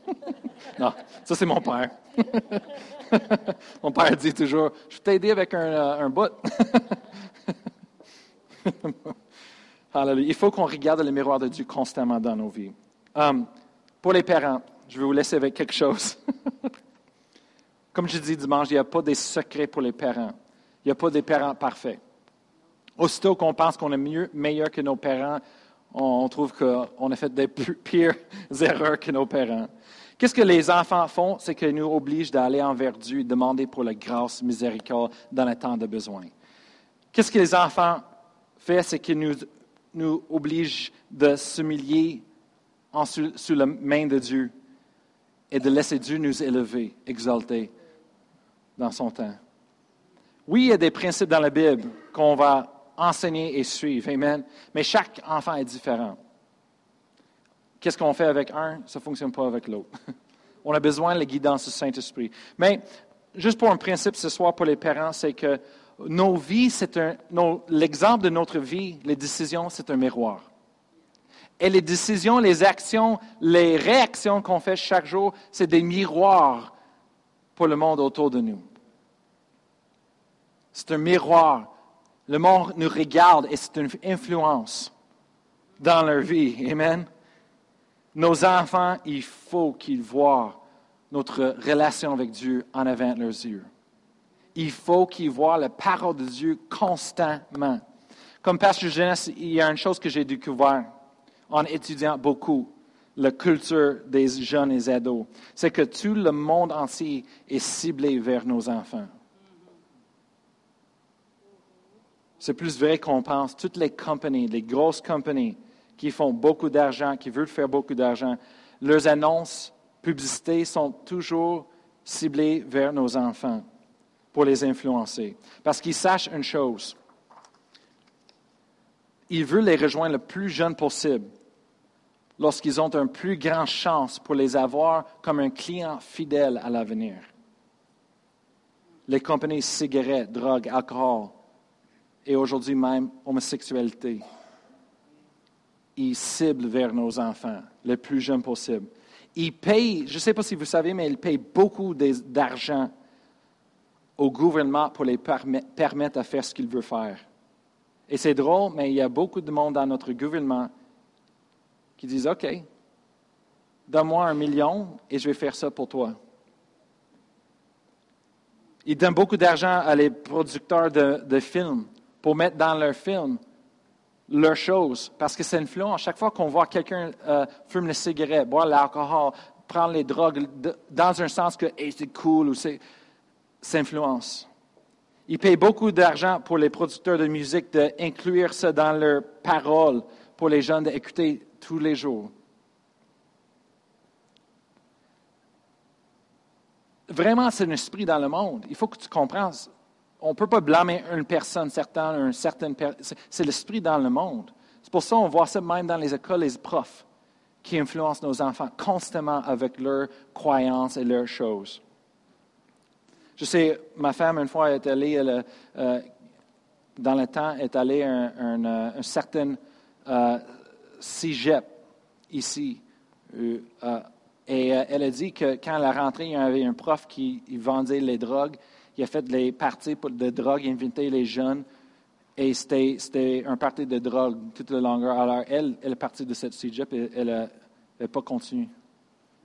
non, ça c'est mon père. mon père dit toujours, je peux t'aider avec un, euh, un bout. Il faut qu'on regarde le miroir de Dieu constamment dans nos vies. Um, pour les parents, je vais vous laisser avec quelque chose. Comme je dis dimanche, il n'y a pas des secrets pour les parents. Il n'y a pas des parents parfaits. Aussitôt qu'on pense qu'on est mieux, meilleur que nos parents, on trouve qu'on a fait des pires erreurs que nos parents. Qu'est-ce que les enfants font? C'est qu'ils nous obligent d'aller envers Dieu et demander pour la grâce, miséricorde dans le temps de besoin. Qu'est-ce que les enfants font? C'est qu'ils nous, nous obligent de s'humilier sous, sous la main de Dieu et de laisser Dieu nous élever, exalter dans son temps. Oui, il y a des principes dans la Bible qu'on va enseigner et suivre. Amen. Mais chaque enfant est différent. Qu'est-ce qu'on fait avec un, ça ne fonctionne pas avec l'autre. On a besoin de la guidance du Saint-Esprit. Mais juste pour un principe ce soir pour les parents, c'est que nos vies, c'est l'exemple de notre vie, les décisions, c'est un miroir. Et les décisions, les actions, les réactions qu'on fait chaque jour, c'est des miroirs pour le monde autour de nous. C'est un miroir le monde nous regarde et c'est une influence dans leur vie. Amen. Nos enfants, il faut qu'ils voient notre relation avec Dieu en avant de leurs yeux. Il faut qu'ils voient la parole de Dieu constamment. Comme pasteur jeunesse, il y a une chose que j'ai découvert en étudiant beaucoup la culture des jeunes et des ados, c'est que tout le monde entier est ciblé vers nos enfants. c'est plus vrai qu'on pense. Toutes les compagnies, les grosses compagnies qui font beaucoup d'argent, qui veulent faire beaucoup d'argent, leurs annonces, publicités sont toujours ciblées vers nos enfants pour les influencer. Parce qu'ils sachent une chose. Ils veulent les rejoindre le plus jeune possible lorsqu'ils ont une plus grande chance pour les avoir comme un client fidèle à l'avenir. Les compagnies cigarettes, drogue, alcool, et aujourd'hui même homosexualité. Il cible vers nos enfants le plus jeune possible. Il paye, je ne sais pas si vous savez, mais il paye beaucoup d'argent au gouvernement pour les permettre de faire ce qu'il veut faire. Et c'est drôle, mais il y a beaucoup de monde dans notre gouvernement qui disent OK, donne-moi un million et je vais faire ça pour toi. Il donne beaucoup d'argent à les producteurs de films pour mettre dans leur film leurs choses, parce que ça influence. Chaque fois qu'on voit quelqu'un euh, fumer une cigarette, boire l'alcool, prendre les drogues dans un sens que c'est cool ou c'est influence. Ils payent beaucoup d'argent pour les producteurs de musique d'inclure ça dans leurs paroles pour les jeunes d'écouter tous les jours. Vraiment, c'est un esprit dans le monde. Il faut que tu comprennes. On ne peut pas blâmer une personne, certaine, une certaine C'est l'esprit dans le monde. C'est pour ça qu'on voit ça même dans les écoles, les profs qui influencent nos enfants constamment avec leurs croyances et leurs choses. Je sais, ma femme, une fois, est allée, euh, dans le temps, est allée à un, un, certain euh, ici. Euh, et elle a dit que quand elle est rentrée, il y avait un prof qui vendait les drogues. Il a fait des parties de drogue, il les jeunes. Et c'était un parti de drogue toute la longueur. Alors, elle, elle est partie de cette cégep et elle n'a pas continué.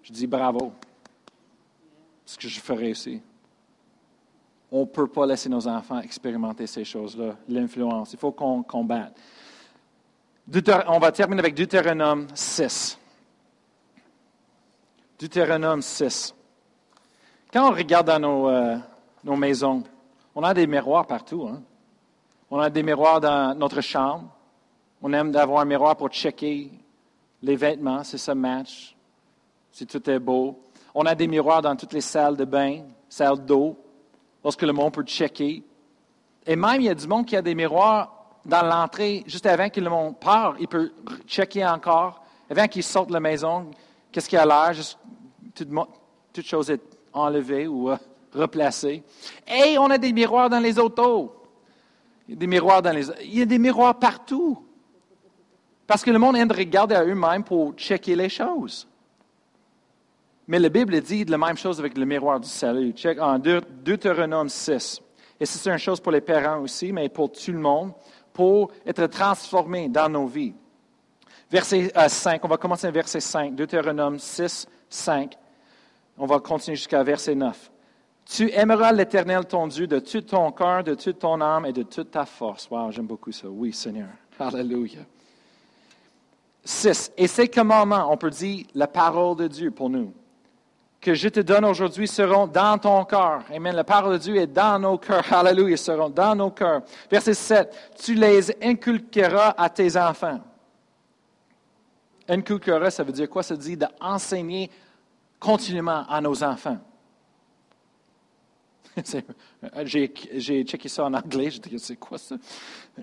Je dis bravo. Ce que je ferai aussi on ne peut pas laisser nos enfants expérimenter ces choses-là, l'influence. Il faut qu'on combatte. On va terminer avec Deutéronome 6. Deutéronome 6. Quand on regarde dans nos, euh, nos maisons, on a des miroirs partout. Hein? On a des miroirs dans notre chambre. On aime d'avoir un miroir pour checker les vêtements, si ça match, si tout est beau. On a des miroirs dans toutes les salles de bain, salles d'eau lorsque le monde peut checker. Et même, il y a du monde qui a des miroirs dans l'entrée, juste avant que le monde part, il peut checker encore, avant qu'il sorte de la maison, qu'est-ce qu'il a l'air, juste toute, toute, chose est enlevée ou euh, replacée. Et on a des miroirs dans les autos. Il y a des miroirs dans les Il y a des miroirs partout. Parce que le monde aime de regarder à eux-mêmes pour checker les choses. Mais la Bible dit la même chose avec le miroir du salut. Check en Deutéronome 6. Et c'est une chose pour les parents aussi, mais pour tout le monde, pour être transformé dans nos vies. Verset 5, euh, on va commencer à verset 5, Deutéronome 6, 5. On va continuer jusqu'à verset 9. Tu aimeras l'Éternel ton Dieu de tout ton cœur, de toute ton âme et de toute ta force. Wow, j'aime beaucoup ça. Oui, Seigneur. Alléluia. 6. Et ces commandements, on peut dire la parole de Dieu pour nous que je te donne aujourd'hui seront dans ton cœur. Amen. La parole de Dieu est dans nos cœurs. Alléluia. seront dans nos cœurs. Verset 7. Tu les inculqueras à tes enfants. Inculqueras, ça veut dire quoi? Ça dire d'enseigner continuellement à nos enfants. J'ai checké ça en anglais, j'ai dit, c'est quoi ça?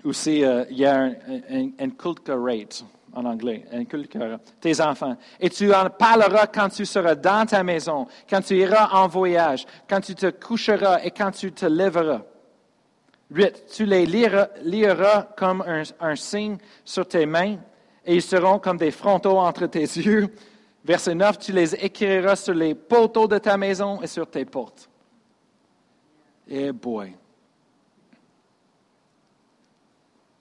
Ou c'est, euh, y a un, un, en anglais, inculquera tes enfants. Et tu en parleras quand tu seras dans ta maison, quand tu iras en voyage, quand tu te coucheras et quand tu te lèveras. 8. Tu les liras, comme un, un, signe sur tes mains et ils seront comme des frontaux entre tes yeux. Verset 9. Tu les écriras sur les poteaux de ta maison et sur tes portes. Eh boy.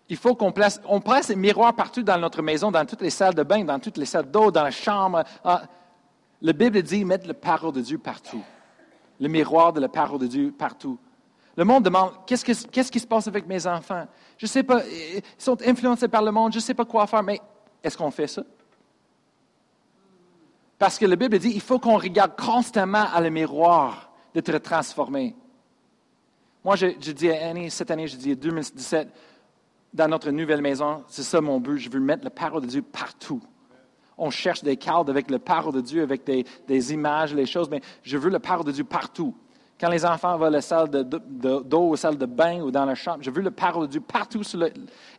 Il faut qu'on place, on place des miroirs partout dans notre maison, dans toutes les salles de bain, dans toutes les salles d'eau, dans la chambre. Ah, la Bible dit mettre la parole de Dieu partout. Le miroir de la parole de Dieu partout. Le monde demande qu'est-ce, qui se passe avec mes enfants? Je ne sais pas, ils sont influencés par le monde, je ne sais pas quoi faire, mais est-ce qu'on fait ça? Parce que la Bible dit il faut qu'on regarde constamment à le miroir d'être transformé. Moi, je, je dis à Annie, cette année, je dis 2017, dans notre nouvelle maison, c'est ça mon but. Je veux mettre la parole de Dieu partout. On cherche des cadres avec la parole de Dieu, avec des, images, les choses, mais je veux la parole de Dieu partout. Quand les enfants vont à la salle d'eau, ou la salle de bain ou dans la chambre, je veux la parole de Dieu partout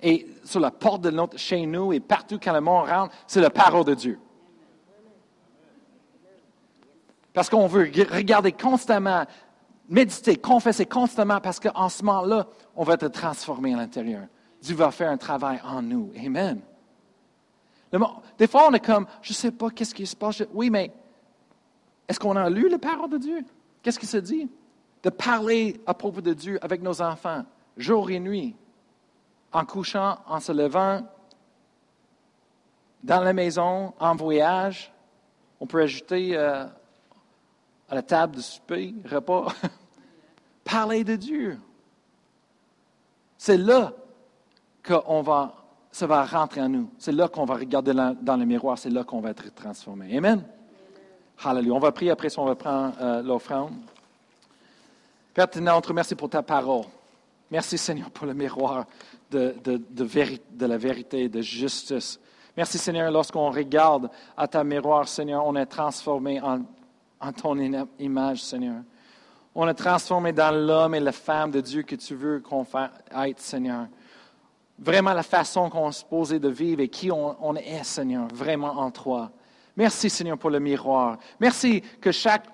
et sur la porte de notre chez nous et partout quand le monde rentre, c'est la parole de Dieu. Parce qu'on veut regarder constamment, méditer, confesser constamment, parce qu'en ce moment-là, on va être transformé à l'intérieur. Dieu va faire un travail en nous. Amen. Des fois, on est comme, je ne sais pas qu'est-ce qui se passe. Oui, mais est-ce qu'on a lu la parole de Dieu? Qu'est-ce qui se dit? De parler à propos de Dieu avec nos enfants, jour et nuit, en couchant, en se levant, dans la maison, en voyage. On peut ajouter euh, à la table de souper, repas. parler de Dieu. C'est là qu'on va, ça va rentrer en nous. C'est là qu'on va regarder dans le miroir, c'est là qu'on va être transformé. Amen. Hallelujah. On va prier après ça, on va prendre euh, l'offrande. Père on te remercie pour ta parole. Merci Seigneur pour le miroir de, de, de, la vérité, de justice. Merci Seigneur, lorsqu'on regarde à ta miroir, Seigneur, on est transformé en, en ton image, Seigneur. On est transformé dans l'homme et la femme de Dieu que tu veux qu'on fasse être, Seigneur. Vraiment la façon qu'on se posait de vivre et qui on, on est, Seigneur, vraiment en toi. Merci Seigneur pour le miroir. Merci que chaque,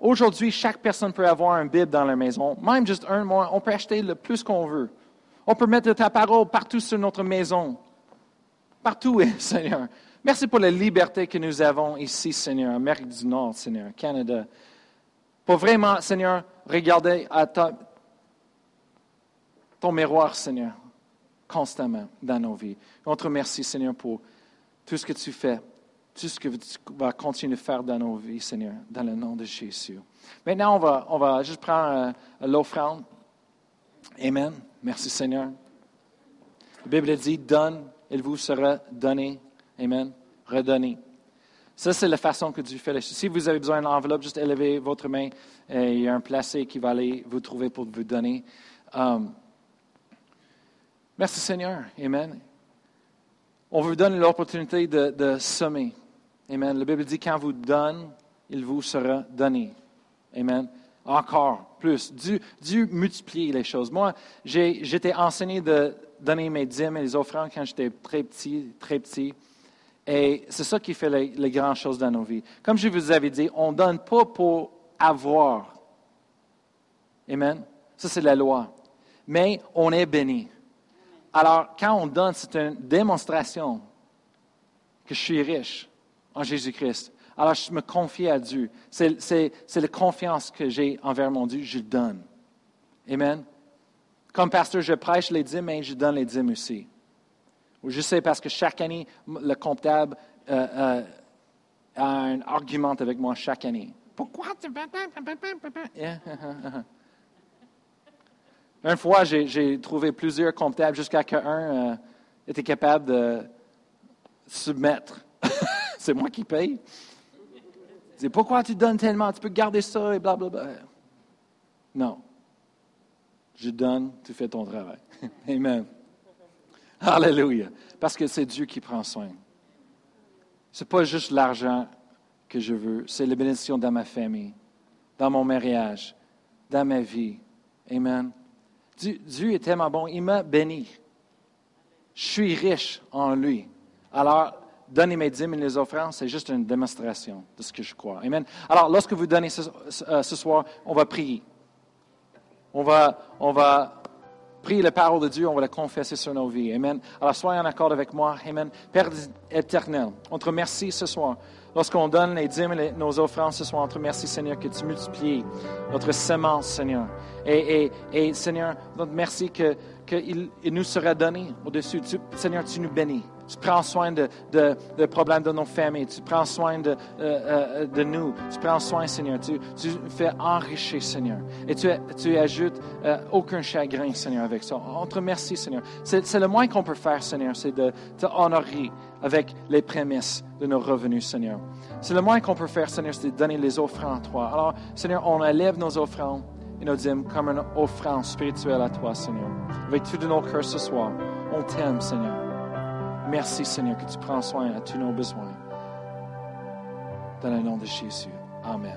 aujourd'hui, chaque personne peut avoir un Bible dans la maison. Même juste un mois, on peut acheter le plus qu'on veut. On peut mettre ta parole partout sur notre maison. Partout, Seigneur. Merci pour la liberté que nous avons ici, Seigneur, Amérique du Nord, Seigneur, Canada. Pour vraiment, Seigneur, regarder à ton miroir, Seigneur, constamment dans nos vies. On te remercie, Seigneur, pour tout ce que tu fais tout ce que tu vas continuer de faire dans nos vies, Seigneur, dans le nom de Jésus. Maintenant, on va, on va juste prendre euh, l'offrande. Amen. Merci, Seigneur. La Bible dit, donne, il vous sera donné. Amen. Redonné. Ça, c'est la façon que Dieu fait les choses. Si vous avez besoin d'une enveloppe, juste élevez votre main. Et il y a un placé qui va aller vous trouver pour vous donner. Um, merci, Seigneur. Amen. On vous donne l'opportunité de, de semer. Amen. La Bible dit quand vous donne, il vous sera donné. Amen. Encore plus. Dieu, Dieu multiplie les choses. Moi, j'étais enseigné de donner mes dîmes et les offrandes quand j'étais très petit, très petit. Et c'est ça qui fait les, grandes choses dans nos vies. Comme je vous avais dit, on ne donne pas pour avoir. Amen. Ça, c'est la loi. Mais on est béni. Alors, quand on donne, c'est une démonstration que je suis riche en Jésus-Christ. Alors, je me confie à Dieu. C'est la confiance que j'ai envers mon Dieu, je le donne. Amen. Comme pasteur, je prêche les dîmes, mais je donne les dîmes aussi. Je sais parce que chaque année, le comptable euh, euh, a un argument avec moi chaque année. Pourquoi tu... Une fois, j'ai trouvé plusieurs comptables jusqu'à qu'un euh, était capable de se mettre c'est moi qui paye. C'est pourquoi tu donnes tellement, tu peux garder ça et blablabla. Non. Je donne, tu fais ton travail. Amen. Alléluia. Parce que c'est Dieu qui prend soin. Ce n'est pas juste l'argent que je veux, c'est la bénédiction dans ma famille, dans mon mariage, dans ma vie. Amen. Dieu, Dieu est tellement bon, il m'a béni. Je suis riche en lui. Alors, donner mes dîmes et les offrandes, c'est juste une démonstration de ce que je crois. Amen. Alors, lorsque vous donnez ce, euh, soir, on va prier. On va, on va prier la parole de Dieu, on va la confesser sur nos vies. Amen. Alors, soyez en accord avec moi. Amen. Père éternel, on te remercie ce soir. Lorsqu'on donne les dîmes nos offrandes ce soir, on te remercie, Seigneur, que tu multiplies notre semence, Seigneur. Et, Seigneur, on te remercie qu'il que il nous sera donné au-dessus. Seigneur, tu nous bénis. Tu prends soin de, de, problèmes de nos familles. Tu prends soin de, euh, euh, de nous. Tu prends soin, Seigneur. Tu, tu fais enrichir, Seigneur. Et tu, tu ajoutes euh, aucun chagrin, Seigneur, avec ça. On te remercie, Seigneur. C'est le moins qu'on peut faire, Seigneur, c'est de te honorer avec les prémices de nos revenus, Seigneur. C'est le moins qu'on peut faire, Seigneur, c'est de donner les offrandes à toi. Alors, Seigneur, on élève nos offrandes et nos dîmes comme une offrande spirituelle à toi, Seigneur. Avec tout de nos cœurs ce soir, on t'aime, Seigneur. Merci Seigneur que tu prends soin à tous nos besoins. Dans le nom de Jésus. Amen.